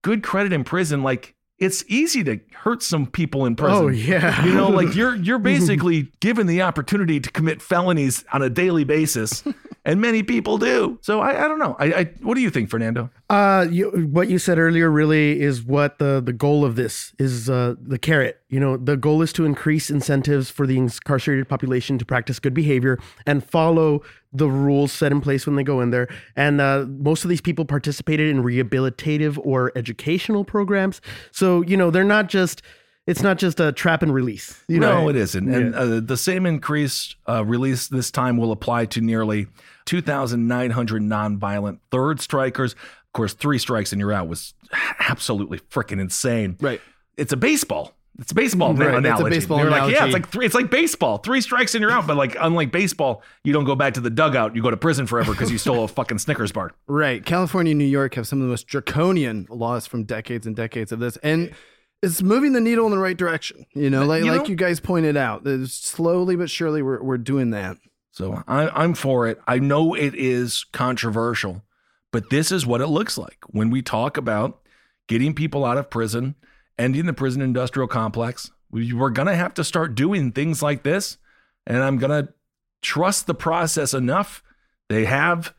good credit in prison, like it's easy to hurt some people in prison. Oh, yeah. you know, like you're you're basically given the opportunity to commit felonies on a daily basis, and many people do. So I, I don't know. I, I what do you think, Fernando? Uh, you, what you said earlier really is what the the goal of this is. Uh, the carrot. You know, the goal is to increase incentives for the incarcerated population to practice good behavior and follow the rules set in place when they go in there. And uh, most of these people participated in rehabilitative or educational programs. So you know, they're not just. It's not just a trap and release. You no, know? it isn't. And uh, the same increased uh, release this time will apply to nearly 2,900 nonviolent third strikers. Of course, three strikes and you're out was absolutely freaking insane. Right. It's a baseball. It's a baseball Right, it's a baseball They're like, yeah, it's like three, it's like baseball. Three strikes and you're out. But like, unlike baseball, you don't go back to the dugout. You go to prison forever because you stole a fucking Snickers bar. Right. California and New York have some of the most draconian laws from decades and decades of this. And it's moving the needle in the right direction. You know, like You like know- you guys pointed out. Slowly but surely we're we're doing that. So I, I'm for it. I know it is controversial, but this is what it looks like when we talk about getting people out of prison, ending the prison industrial complex. We, we're going to have to start doing things like this. And I'm going to trust the process enough. They have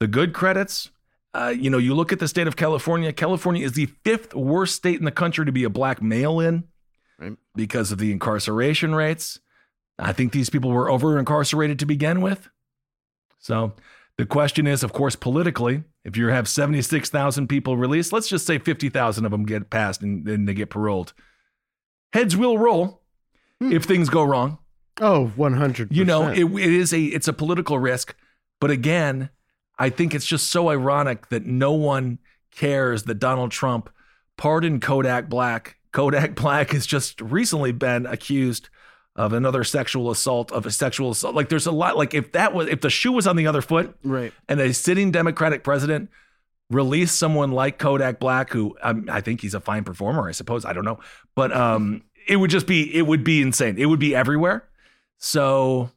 the good credits. Uh, you know, you look at the state of California. California is the fifth worst state in the country to be a black male in Right. because of the incarceration rates. I think these people were over incarcerated to begin with. So the question is, of course, politically, if you have 76,000 people released, let's just say 50,000 of them get passed and then they get paroled. Heads will roll if things go wrong. Oh, 100 You know, it, it is a it's a political risk, but again, I think it's just so ironic that no one cares that Donald Trump pardoned Kodak Black. Kodak Black has just recently been accused of another sexual assault of a sexual assault. Like there's a lot like if that was if the shoe was on the other foot Right. and a sitting Democratic president released someone like Kodak Black, who um, I think he's a fine performer, I suppose. I don't know, but um, it would just be it would be insane. It would be everywhere. So,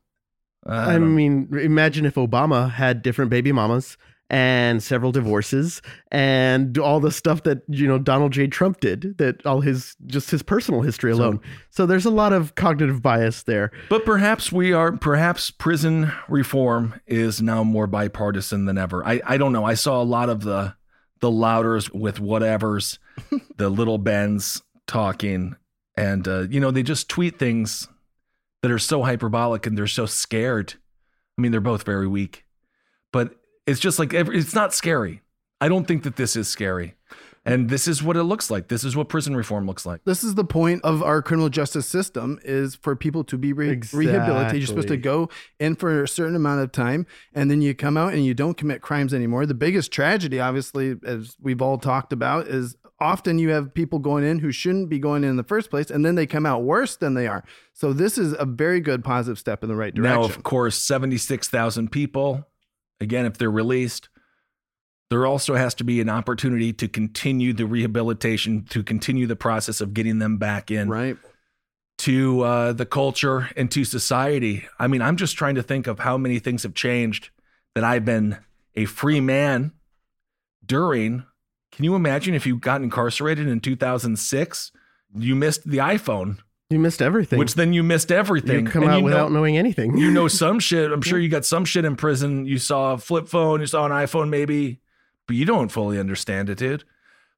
uh, I mean, imagine if Obama had different baby mamas and several divorces and all the stuff that you know Donald J. Trump did. That all his just his personal history alone. So, there's a lot of cognitive bias there. but perhaps we are perhaps prison reform is now more bipartisan than ever. I I don't know. I saw a lot of the the louders with whatevers, the little Bens talking, and uh, you know they just tweet things that are so hyperbolic and they're so scared. I mean, they're both very weak, but it's just like every, it's not scary. I don't think that this is scary, and this is what it looks like. This is what prison reform looks like. This is the point of our criminal justice system is for people to be re- rehabilitated. You're supposed to go in for a certain amount of time and then you come out and you don't commit crimes anymore. The biggest tragedy, obviously, as we've all talked about, is often you have people going in who shouldn't be going in in the first place and then they come out worse than they are. So this is a very good positive step in the right direction. Now, of course, 76,000 people, again, if they're released, there also has to be an opportunity to continue the rehabilitation, to continue the process of getting them back in right. to uh, the culture and to society. I mean, I'm just trying to think of how many things have changed that I've been a free man during. Can you imagine if you got incarcerated in 2006? You missed the iPhone, You missed everything. which then you missed everything. you come And out you know- without knowing anything. you know some shit. I'm sure you got some shit in prison. You saw a flip phone, you saw an iPhone maybe, but you don't fully understand it, dude.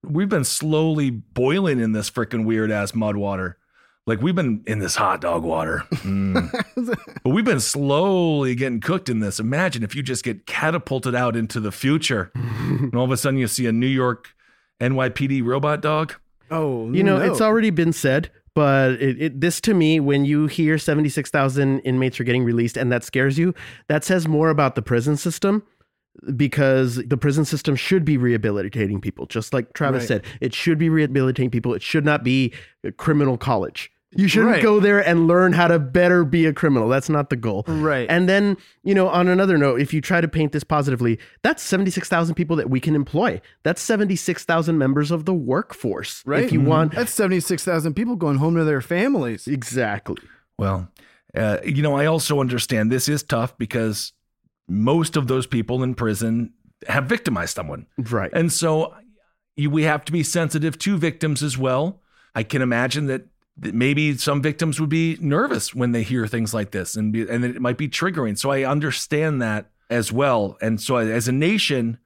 We've been slowly boiling in this freaking weird ass mud water. Like we've been in this hot dog water, Mm. but we've been slowly getting cooked in this. Imagine if you just get catapulted out into the future, and all of a sudden you see a New York NYPD robot dog. Oh, You know, no. it's already been said, but it, it, this to me, when you hear 76,000 inmates are getting released and that scares you, that says more about the prison system because the prison system should be rehabilitating people. Just like Travis Right. said, it should be rehabilitating people. It should not be a criminal college. You shouldn't Right. go there and learn how to better be a criminal. That's not the goal. Right. And then, you know, on another note, if you try to paint this positively, that's 76,000 people that we can employ. That's 76,000 members of the workforce. right. If you want that's seventy six thousand people going home to their families. Exactly. Well, uh, you know, I also understand this is tough because most of those people in prison have victimized someone. Right. And so you, we have to be sensitive to victims as well. I can imagine that, maybe some victims would be nervous when they hear things like this and, be, and it might be triggering. So I understand that as well. And so as a nation,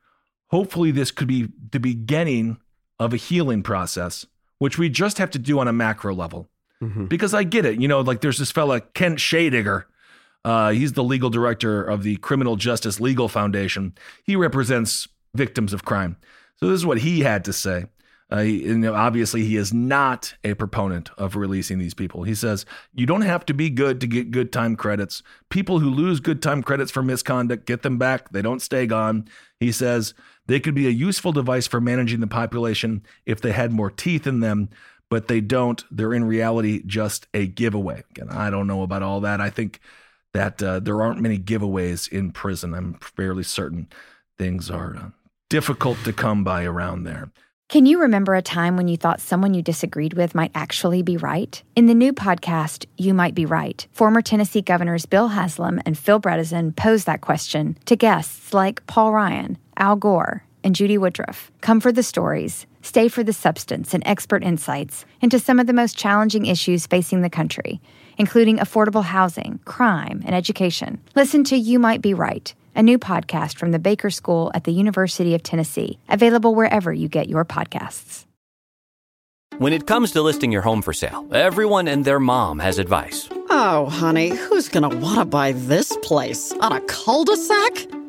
hopefully this could be the beginning of a healing process, which we just have to do on a macro level mm-hmm. because I get it. You know, like there's this fella, Kent Scheidegger. Uh, he's the legal director of the Criminal Justice Legal Foundation. He represents victims of crime. So this is what he had to say. Uh, he, obviously, he is not a proponent of releasing these people. He says you don't have to be good to get good time credits. People who lose good time credits for misconduct get them back. They don't stay gone. He says they could be a useful device for managing the population if they had more teeth in them, but they don't. They're in reality just a giveaway. Again, I don't know about all that. I think that uh, there aren't many giveaways in prison. I'm fairly certain things are uh, difficult to come by around there. Can you remember a time when you thought someone you disagreed with might actually be right? In the new podcast, You Might Be Right, former Tennessee governors Bill Haslam and Phil Bredesen pose that question to guests like Paul Ryan, Al Gore, and Judy Woodruff. Come for the stories, stay for the substance and expert insights into some of the most challenging issues facing the country, including affordable housing, crime, and education. Listen to You Might Be Right a new podcast from the Baker School at the University of Tennessee, available wherever you get your podcasts. When it comes to listing your home for sale, everyone and their mom has advice. Oh, honey, who's gonna want to buy this place? On a cul de sac?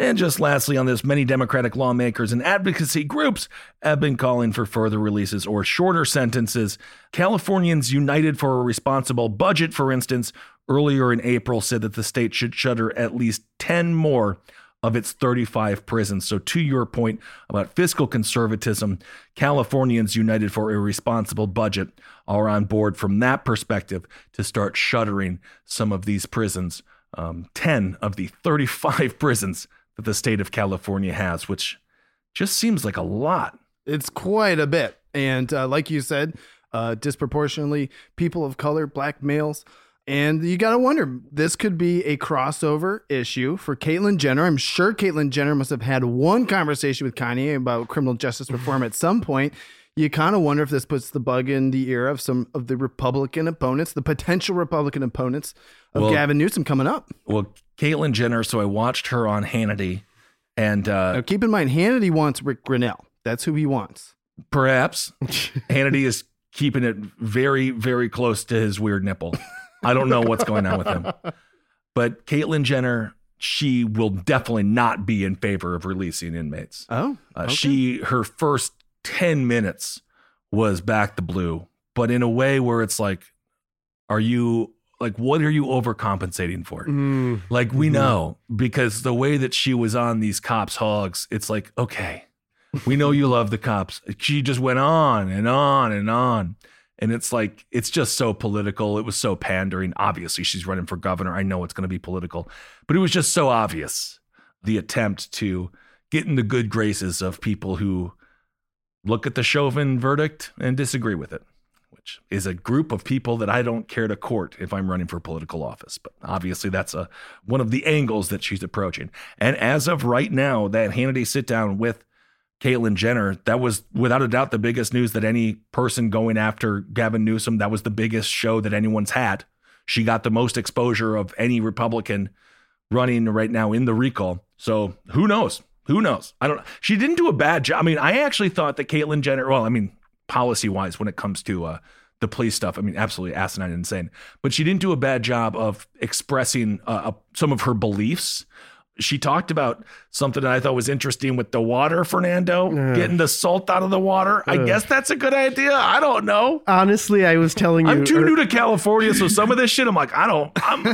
And just lastly on this, many Democratic lawmakers and advocacy groups have been calling for further releases or shorter sentences. Californians United for a Responsible Budget, for instance, earlier in April said that the state should shutter at least 10 more of its 35 prisons. So, to your point about fiscal conservatism, Californians United for a Responsible Budget are on board from that perspective to start shuttering some of these prisons. Um, 10 of the 35 prisons that the state of California has, which just seems like a lot. It's quite a bit. And uh, like you said, uh, disproportionately people of color, black males. And you got to wonder, this could be a crossover issue for Caitlyn Jenner. I'm sure Caitlyn Jenner must have had one conversation with Kanye about criminal justice reform at some point. You kind of wonder if this puts the bug in the ear of some of the Republican opponents, the potential Republican opponents of Well- Gavin Newsom coming up. Well, Caitlyn Jenner, so I watched her on Hannity, and uh, Now, keep in mind, Hannity wants Ric Grenell. That's who he wants. perhaps Hannity is keeping it very, very close to his weird nipple. I don't know what's going on with him. But Caitlyn Jenner, she will definitely not be in favor of releasing inmates. Oh, Uh. She her first ten minutes was back the blue, but in a way where it's like, are you like what are you overcompensating for? Mm. Like we Mhm. know because the way that she was on these cops' hogs, it's like okay, we know you love the cops. She just went on and on and on. And it's like, it's just so political. It was so pandering. Obviously, she's running for governor. I know it's going to be political, but it was just so obvious the attempt to get in the good graces of people who look at the Chauvin verdict and disagree with it. Which is a group of people that I don't care to court if I'm running for political office. But obviously, that's a one of the angles that she's approaching. And as of right now, that Hannity sit down with Caitlyn Jenner, that was without a doubt the biggest news that any person going after Gavin Newsom, that was the biggest show that anyone's had. She got the most exposure of any Republican running right now in the recall. So who knows? Who knows? I don't. She didn't do a bad job. I mean, I actually thought that Caitlyn Jenner. Well, I mean, policy wise, when it comes to uh, the police stuff, I mean, absolutely asinine and insane. But she didn't do a bad job of expressing uh, uh, some of her beliefs. She talked about something that I thought was interesting with the water, Fernando, Ugh. getting the salt out of the water. I guess that's a good idea. I don't know. Honestly, I was telling you. I'm too er- new to California, so some of this shit, I'm like, I don't. I'm,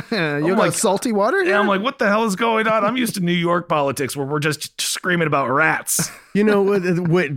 you I'm like salty water? yeah, I'm like, what the hell is going on? I'm used to New York politics where we're just screaming about rats. you know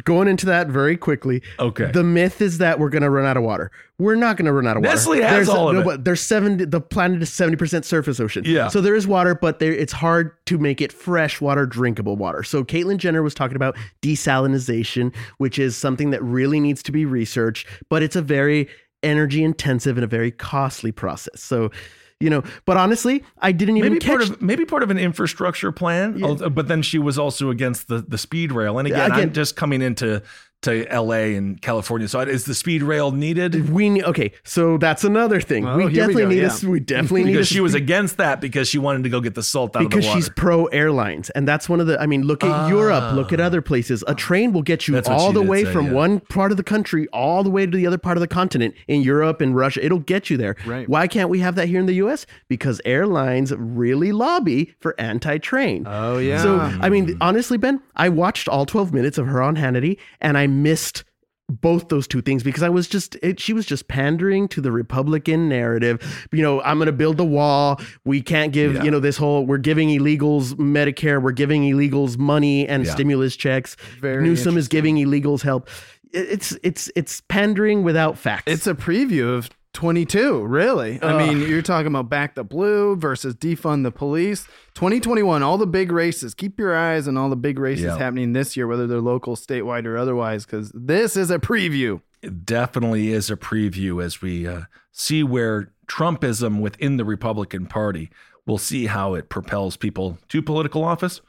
going into that very quickly Okay. the myth is that we're going to run out of water we're not going to run out of water Nestle has there's, all of no, it. but there's 70 the planet is 70% surface ocean Yeah. so there is water but there it's hard to make it fresh water drinkable water so caitlyn jenner was talking about desalinization which is something that really needs to be researched but it's a very energy intensive and a very costly process so you know but honestly i didn't even maybe catch part of maybe part of an infrastructure plan. al- But then she was also against the the speed rail. And again, I'm just coming into to L.A. and California. So is the speed rail needed? we okay so that's another thing Oh, we here we definitely go, need yeah. a, we definitely need a Because she was against that because she wanted to go get the salt out because of the water. she's pro airlines and that's one of the i mean look at europe look at ah. other places a train will get you That's all the way say, from yeah. one part of the country all the way to the other part of the continent in europe and russia it'll get you there Right. why can't we have that here in the us because airlines really lobby for anti-train Oh, yeah. so i mean honestly ben i watched all 12 minutes of her on hannity and i missed both those two things because I was just it, she was just pandering to the Republican narrative. You know, I'm going to build the wall. We can't give Yeah. you know this whole we're giving illegals Medicare, we're giving illegals money and Yeah. stimulus checks. Very Newsom is giving illegals help. It's it's it's pandering without facts. It's a preview of 22, really. I mean, you're talking about back the blue versus defund the police. 2021, all the big races. Keep your eyes on all the big races Yeah. happening this year, whether they're local, statewide, or otherwise, because this is a preview. it definitely is a preview as we uh, see where Trumpism within the Republican Party. We'll see how it propels people to political office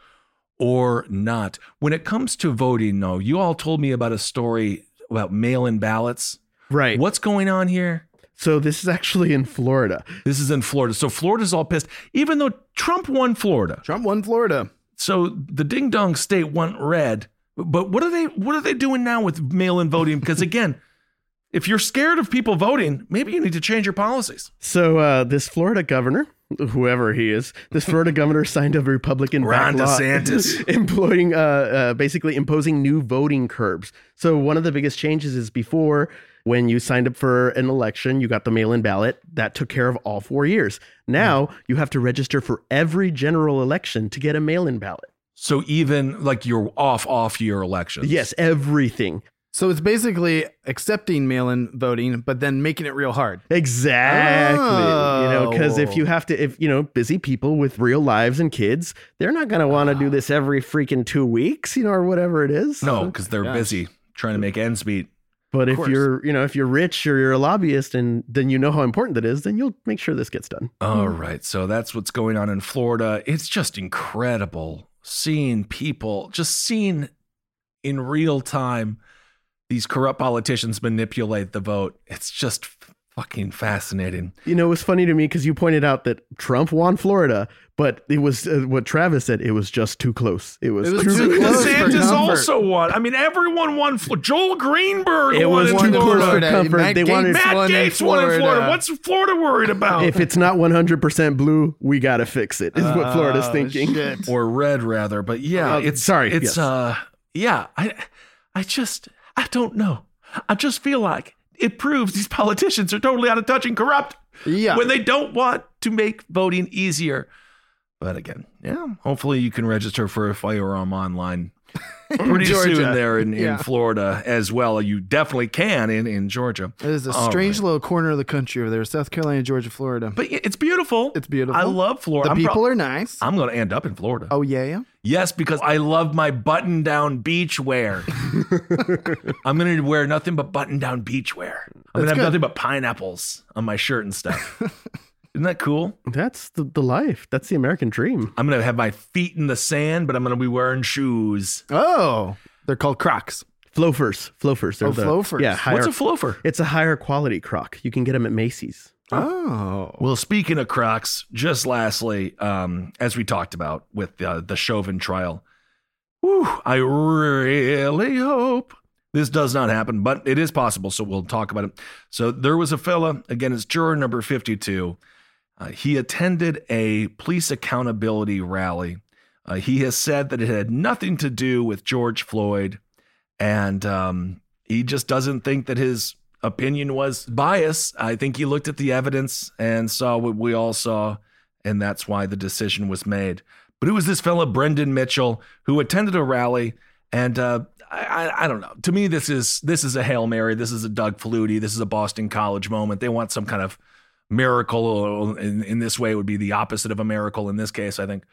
or not. When it comes to voting, though, you all told me about a story about mail in ballots. right. What's going on here? So this is actually in Florida. This is in Florida. So Florida's all pissed, even though Trump won Florida. Trump won Florida. So the ding dong state went red. But what are they what are they doing now with mail-in voting? Because again, if you're scared of people voting, maybe you need to change your policies. So uh, this Florida governor, whoever he is, this Florida governor signed a Republican Ron law DeSantis. employing, uh, uh, basically imposing new voting curbs. So one of the biggest changes is before when you signed up for an election, you got the mail-in ballot that took care of all four years. Mm-hmm. Now you have to register for every general election to get a mail-in ballot. So even like your off off year elections. Yes, everything. So it's basically accepting mail in voting, but then making it real hard. Exactly. You know, because if Oh. you have to, if, you know, busy people with real lives and kids, they're not going to want to do ah. this every freaking two weeks, you know, or whatever it is. No, because they're Gosh. busy trying to make ends meet. But if you're, you know, if you're rich or you're a lobbyist and then you know how important that is, then you'll make sure this gets done. All right. So that's what's going on in Florida. It's just incredible seeing people, just seeing in real time these corrupt politicians manipulate the vote. It's just fucking fascinating. You know, it was funny to me because you pointed out that Trump won Florida, but it was uh, what Travis said. It was just too close. It was, It was too, too close. for DeSantis comfort. also won. I mean, everyone won. Fl- Joel Greenberg It won was in too close Florida. for Florida. comfort. Matt They wanted Gaetz Matt won in Gaetz won in Florida. Florida. What's Florida worried about? If it's not 100% blue, we got to fix it, is what Florida's Oh, thinking. shit. or red rather but yeah Uh, it's sorry, it's yes. uh yeah i i just i don't know i just feel like it proves these politicians are totally out of touch and corrupt Yeah. when they don't want to make voting easier but again yeah hopefully you can register for a firearm online pretty Georgia. soon there in, in Yeah. florida as well you definitely can in in georgia It is a strange right. little corner of the country over there South Carolina, Georgia, Florida. but it's beautiful It's beautiful. i love florida the I'm people prob- are nice. i'm gonna end up in florida oh, yeah, yeah. Yes, because I love my button down beach wear. I'm going to wear nothing but button down beach wear. I'm gonna have good. nothing but pineapples on my shirt and stuff. Isn't that cool? That's the, the life. That's the American dream. I'm gonna have my feet in the sand, but I'm gonna be wearing shoes. Oh, they're called Crocs. Flofers, flofers. They're Oh, the, flofers. Yeah, higher, What's a flofer? It's a higher quality croc. You can get them at Macy's. Oh, Well, speaking of Crocs, just lastly, um, as we talked about with uh, the Chauvin trial, whew, I really hope this does not happen, but it is possible. So we'll talk about it. So there was a fella, again, it's juror number 52. Uh, he attended a police accountability rally. Uh, he has said that it had nothing to do with George Floyd, and um, he just doesn't think that his opinion was biased. I think he looked at the evidence and saw what we all saw, and that's why the decision was made. But it was this fella, Brandon Mitchell, who attended a rally, and uh, I, I, I don't know. To me, this is this is a hail mary. This is a Doug Flutie. This is a Boston College moment. They want some kind of miracle. In, in this way, would be the opposite of a miracle. In this case, I think.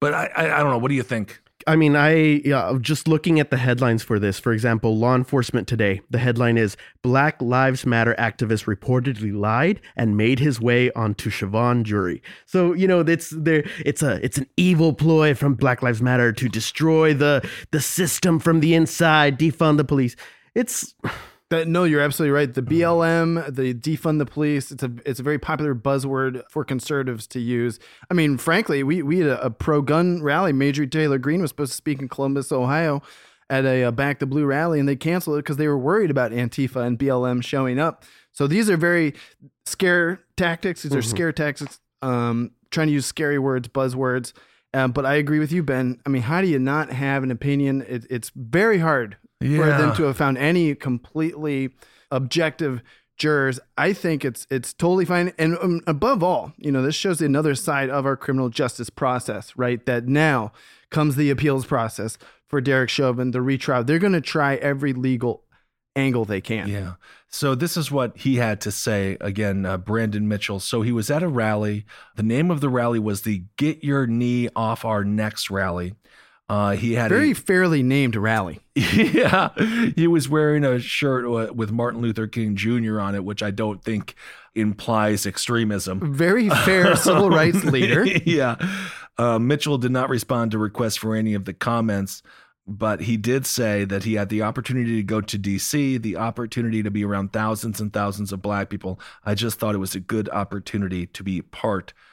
But I, I, I don't know. What do you think? I mean, I yeah, just looking at the headlines for this. For example, law enforcement today. The headline is Black Lives Matter activist reportedly lied and made his way onto Chauvin jury. So you know, it's there. It's a it's an evil ploy from Black Lives Matter to destroy the the system from the inside, defund the police. It's That, no, you're absolutely right. The BLM, the defund the police, it's a it's a very popular buzzword for conservatives to use. I mean, frankly, we we had a, a pro gun rally. Marjorie Taylor Greene was supposed to speak in Columbus, Ohio, at a, uh Back the Blue rally, and they canceled it because they were worried about Antifa and BLM showing up. So these are very scare tactics. These are Mhm. scare tactics. Um, trying to use scary words, buzzwords. Um, but I agree with you, Ben. I mean, how do you not have an opinion? It, it's very hard for them to have found any completely objective jurors. I think it's it's totally fine. And um, above all, you know, this shows another side of our criminal justice process, right? That now comes the appeals process for Derek Chauvin, the retrial. They're going to try every legal angle they can. Yeah. So this is what he had to say again, uh, Brandon Mitchell. So he was at a rally. The name of the rally was the "Get Your Knee Off Our Necks" rally. Uh, he had Very a, fairly named rally. yeah. He was wearing a shirt with Martin Luther King Jr. on it, which I don't think implies extremism. Very fair civil rights leader. yeah. Uh, Mitchell did not respond to requests for any of the comments, but he did say that he had the opportunity to go to DC, the opportunity to be around thousands and thousands of black people. I just thought it was a good opportunity to be part of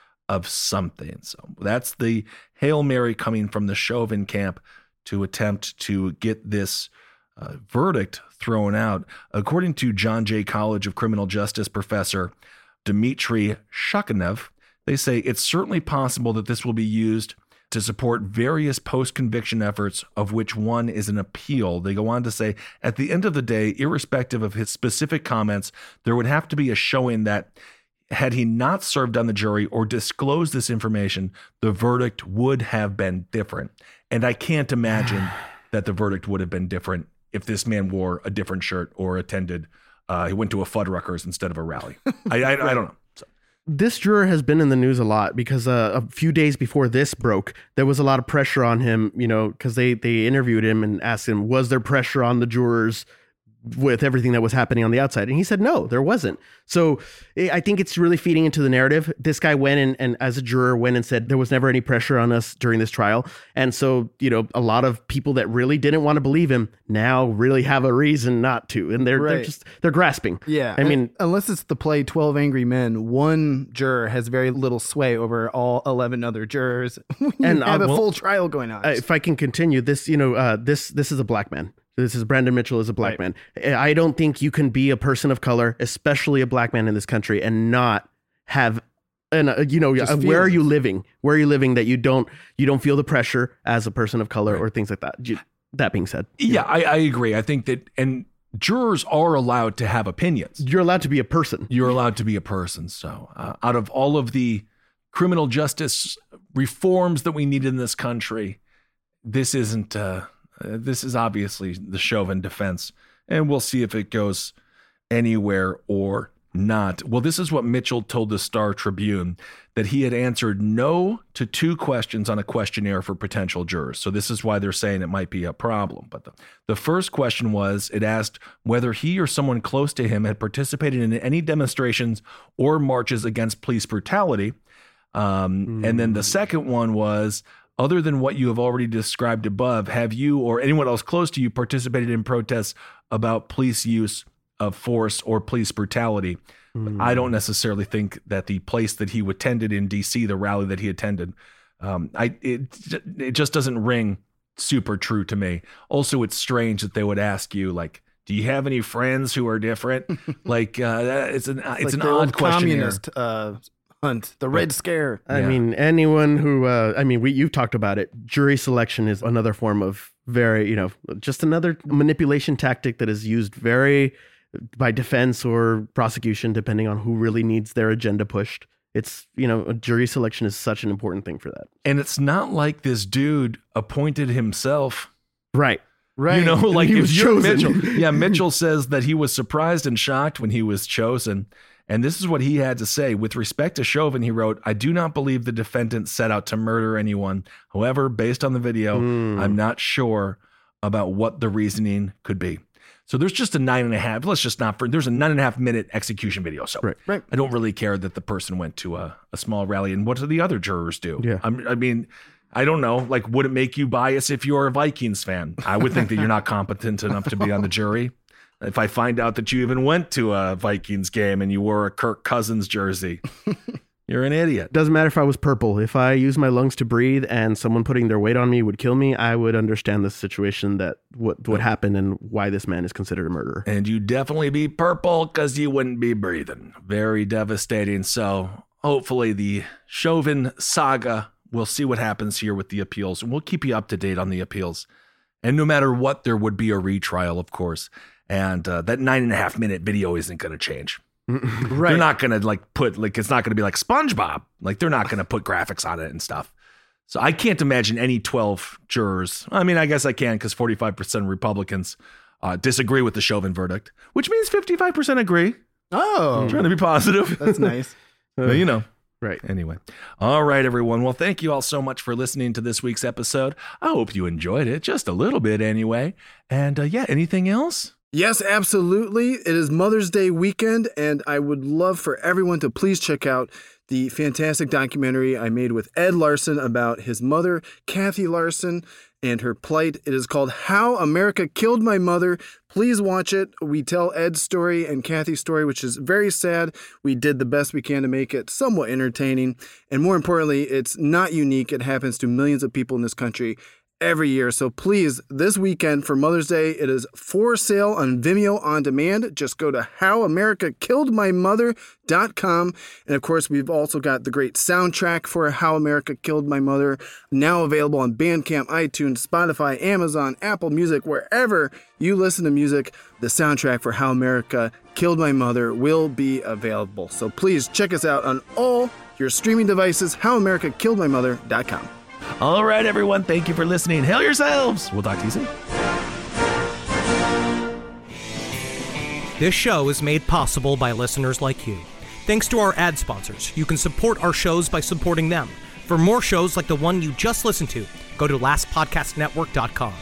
something. So that's the Hail Mary coming from the Chauvin camp to attempt to get this uh, verdict thrown out. According to John Jay College of Criminal Justice professor Dmitry Shukhanev, they say it's certainly possible that this will be used to support various post conviction efforts, of which one is an appeal. They go on to say, at the end of the day, irrespective of his specific comments, there would have to be a showing that had he not served on the jury or disclosed this information, the verdict would have been different. And I can't imagine that the verdict would have been different if this man wore a different shirt or attended, uh, he went to a Fuddruckers instead of a rally. I, I, I don't know. this juror has been in the news a lot because uh, a few days before this broke, there was a lot of pressure on him. You know, because they they interviewed him and asked him, was there pressure on the jurors with everything that was happening on the outside? And he said, no, there wasn't. So eh, I think it's really feeding into the narrative. This guy went and, and as a juror went and said there was never any pressure on us during this trial. And so, you know, a lot of people that really didn't want to believe him now really have a reason not to. And they're, they're just, they're grasping. Yeah. I mean, unless it's the play 12 Angry Men, one juror has very little sway over all 11 other jurors. And, uh, have a well, full trial going on. Uh, if I can continue this, you know, uh, this this is a black man. This is Brandon Mitchell is a black man. I don't think you can be a person of color, especially a black man in this country, and not have and uh, you know uh, where are you living? Where are you living that you don't you don't feel the pressure as a person of color or things like that. You- that being said, Yeah, I, I agree. I think that, and jurors are allowed to have opinions. You're allowed to be a person. You're allowed to be a person. So, uh, out of all of the criminal justice reforms that we need in this country, this isn't. Uh, this is obviously the Chauvin defense, and we'll see if it goes anywhere or not. Well, this is what Mitchell told the Star Tribune that he had answered no to two questions on a questionnaire for potential jurors. So this is why they're saying it might be a problem. But the, the first question was it asked whether he or someone close to him had participated in any demonstrations or marches against police brutality. Um, And then the second one was other than what you have already described above, have you or anyone else close to you participated in protests about police use of force or police brutality? I don't necessarily think that the place that he attended in D.C., the rally that he attended, um, I it it just doesn't ring super true to me. Also, it's strange that they would ask you like, "Do you have any friends who are different?" like uh, it's an it's, like an odd old questionnaire. communist uh, hunt, the Red Scare. I mean, anyone who, uh, I mean, we you've talked about it. Jury selection is another form of very, you know, just another manipulation tactic that is used very by defense or prosecution, depending on who really needs their agenda pushed. It's, you know, jury selection is such an important thing for that. And it's not like this dude appointed himself. Right. Right. You know, like he if was you're chosen. Mitchell. Yeah, Mitchell says that he was surprised and shocked when he was chosen. And this is what he had to say. With respect to Chauvin, he wrote, I do not believe the defendant set out to murder anyone. However, based on the video, Hmm. I'm not sure about what the reasoning could be. So there's just a nine and a half. Let's just not. There's a nine and a half minute execution video. So Right. Right. I don't really care that the person went to a, a small rally. And what do the other jurors do? Yeah. I'm, I mean, I don't know. Like, would it make you biased if you're a Vikings fan? I would think that you're not competent enough to be on the jury. If I find out that you even went to a Vikings game and you wore a Kirk Cousins jersey, you're an idiot. Doesn't matter if I was purple. If I use my lungs to breathe and someone putting their weight on me would kill me, I would understand the situation that what would happen and why this man is considered a murderer. And you'd definitely be purple because you wouldn't be breathing. Very devastating. So hopefully the Chauvin saga, we'll see what happens here with the appeals. And we'll keep you up to date on the appeals. And no matter what, there would be a retrial, of course. And uh, that nine and a half minute video isn't going to change. Right. They're not going to like put, like, it's not going to be like SpongeBob. Like, they're not going to put graphics on it and stuff. So I can't imagine any 12 jurors. I mean, I guess I can because 45% of Republicans uh, disagree with the Chauvin verdict, which means 55% agree. Oh, I'm trying to be positive. that's nice. But, you know. Right. Anyway. All right, everyone. Well, thank you all so much for listening to this week's episode. I hope you enjoyed it, just a little bit anyway. And uh, yeah, anything else? Yes, absolutely. It is Mother's Day weekend, and I would love for everyone to please check out the fantastic documentary I made with Ed Larson about his mother, Kathy Larson, and her plight. It is called How America Killed My Mother. Please watch it. We tell Ed's story and Kathy's story, which is very sad. We did the best we can to make it somewhat entertaining. And more importantly, it's not unique. It happens to millions of people in this country every year. So please, this weekend for Mother's Day, it is for sale on Vimeo on demand. Just go to howamerica.killedmymother.com. And of course, we've also got the great soundtrack for How America Killed My Mother, now available on Bandcamp, iTunes, Spotify, Amazon, Apple Music, wherever you listen to music. The soundtrack for How America Killed My Mother will be available. So please check us out on all your streaming devices, howamerica.killedmymother.com. All right, everyone. Thank you for listening. Hail yourselves. We'll talk to you soon. This show is made possible by listeners like you. Thanks to our ad sponsors, you can support our shows by supporting them. For more shows like the one you just listened to, go to lastpodcastnetwork.com.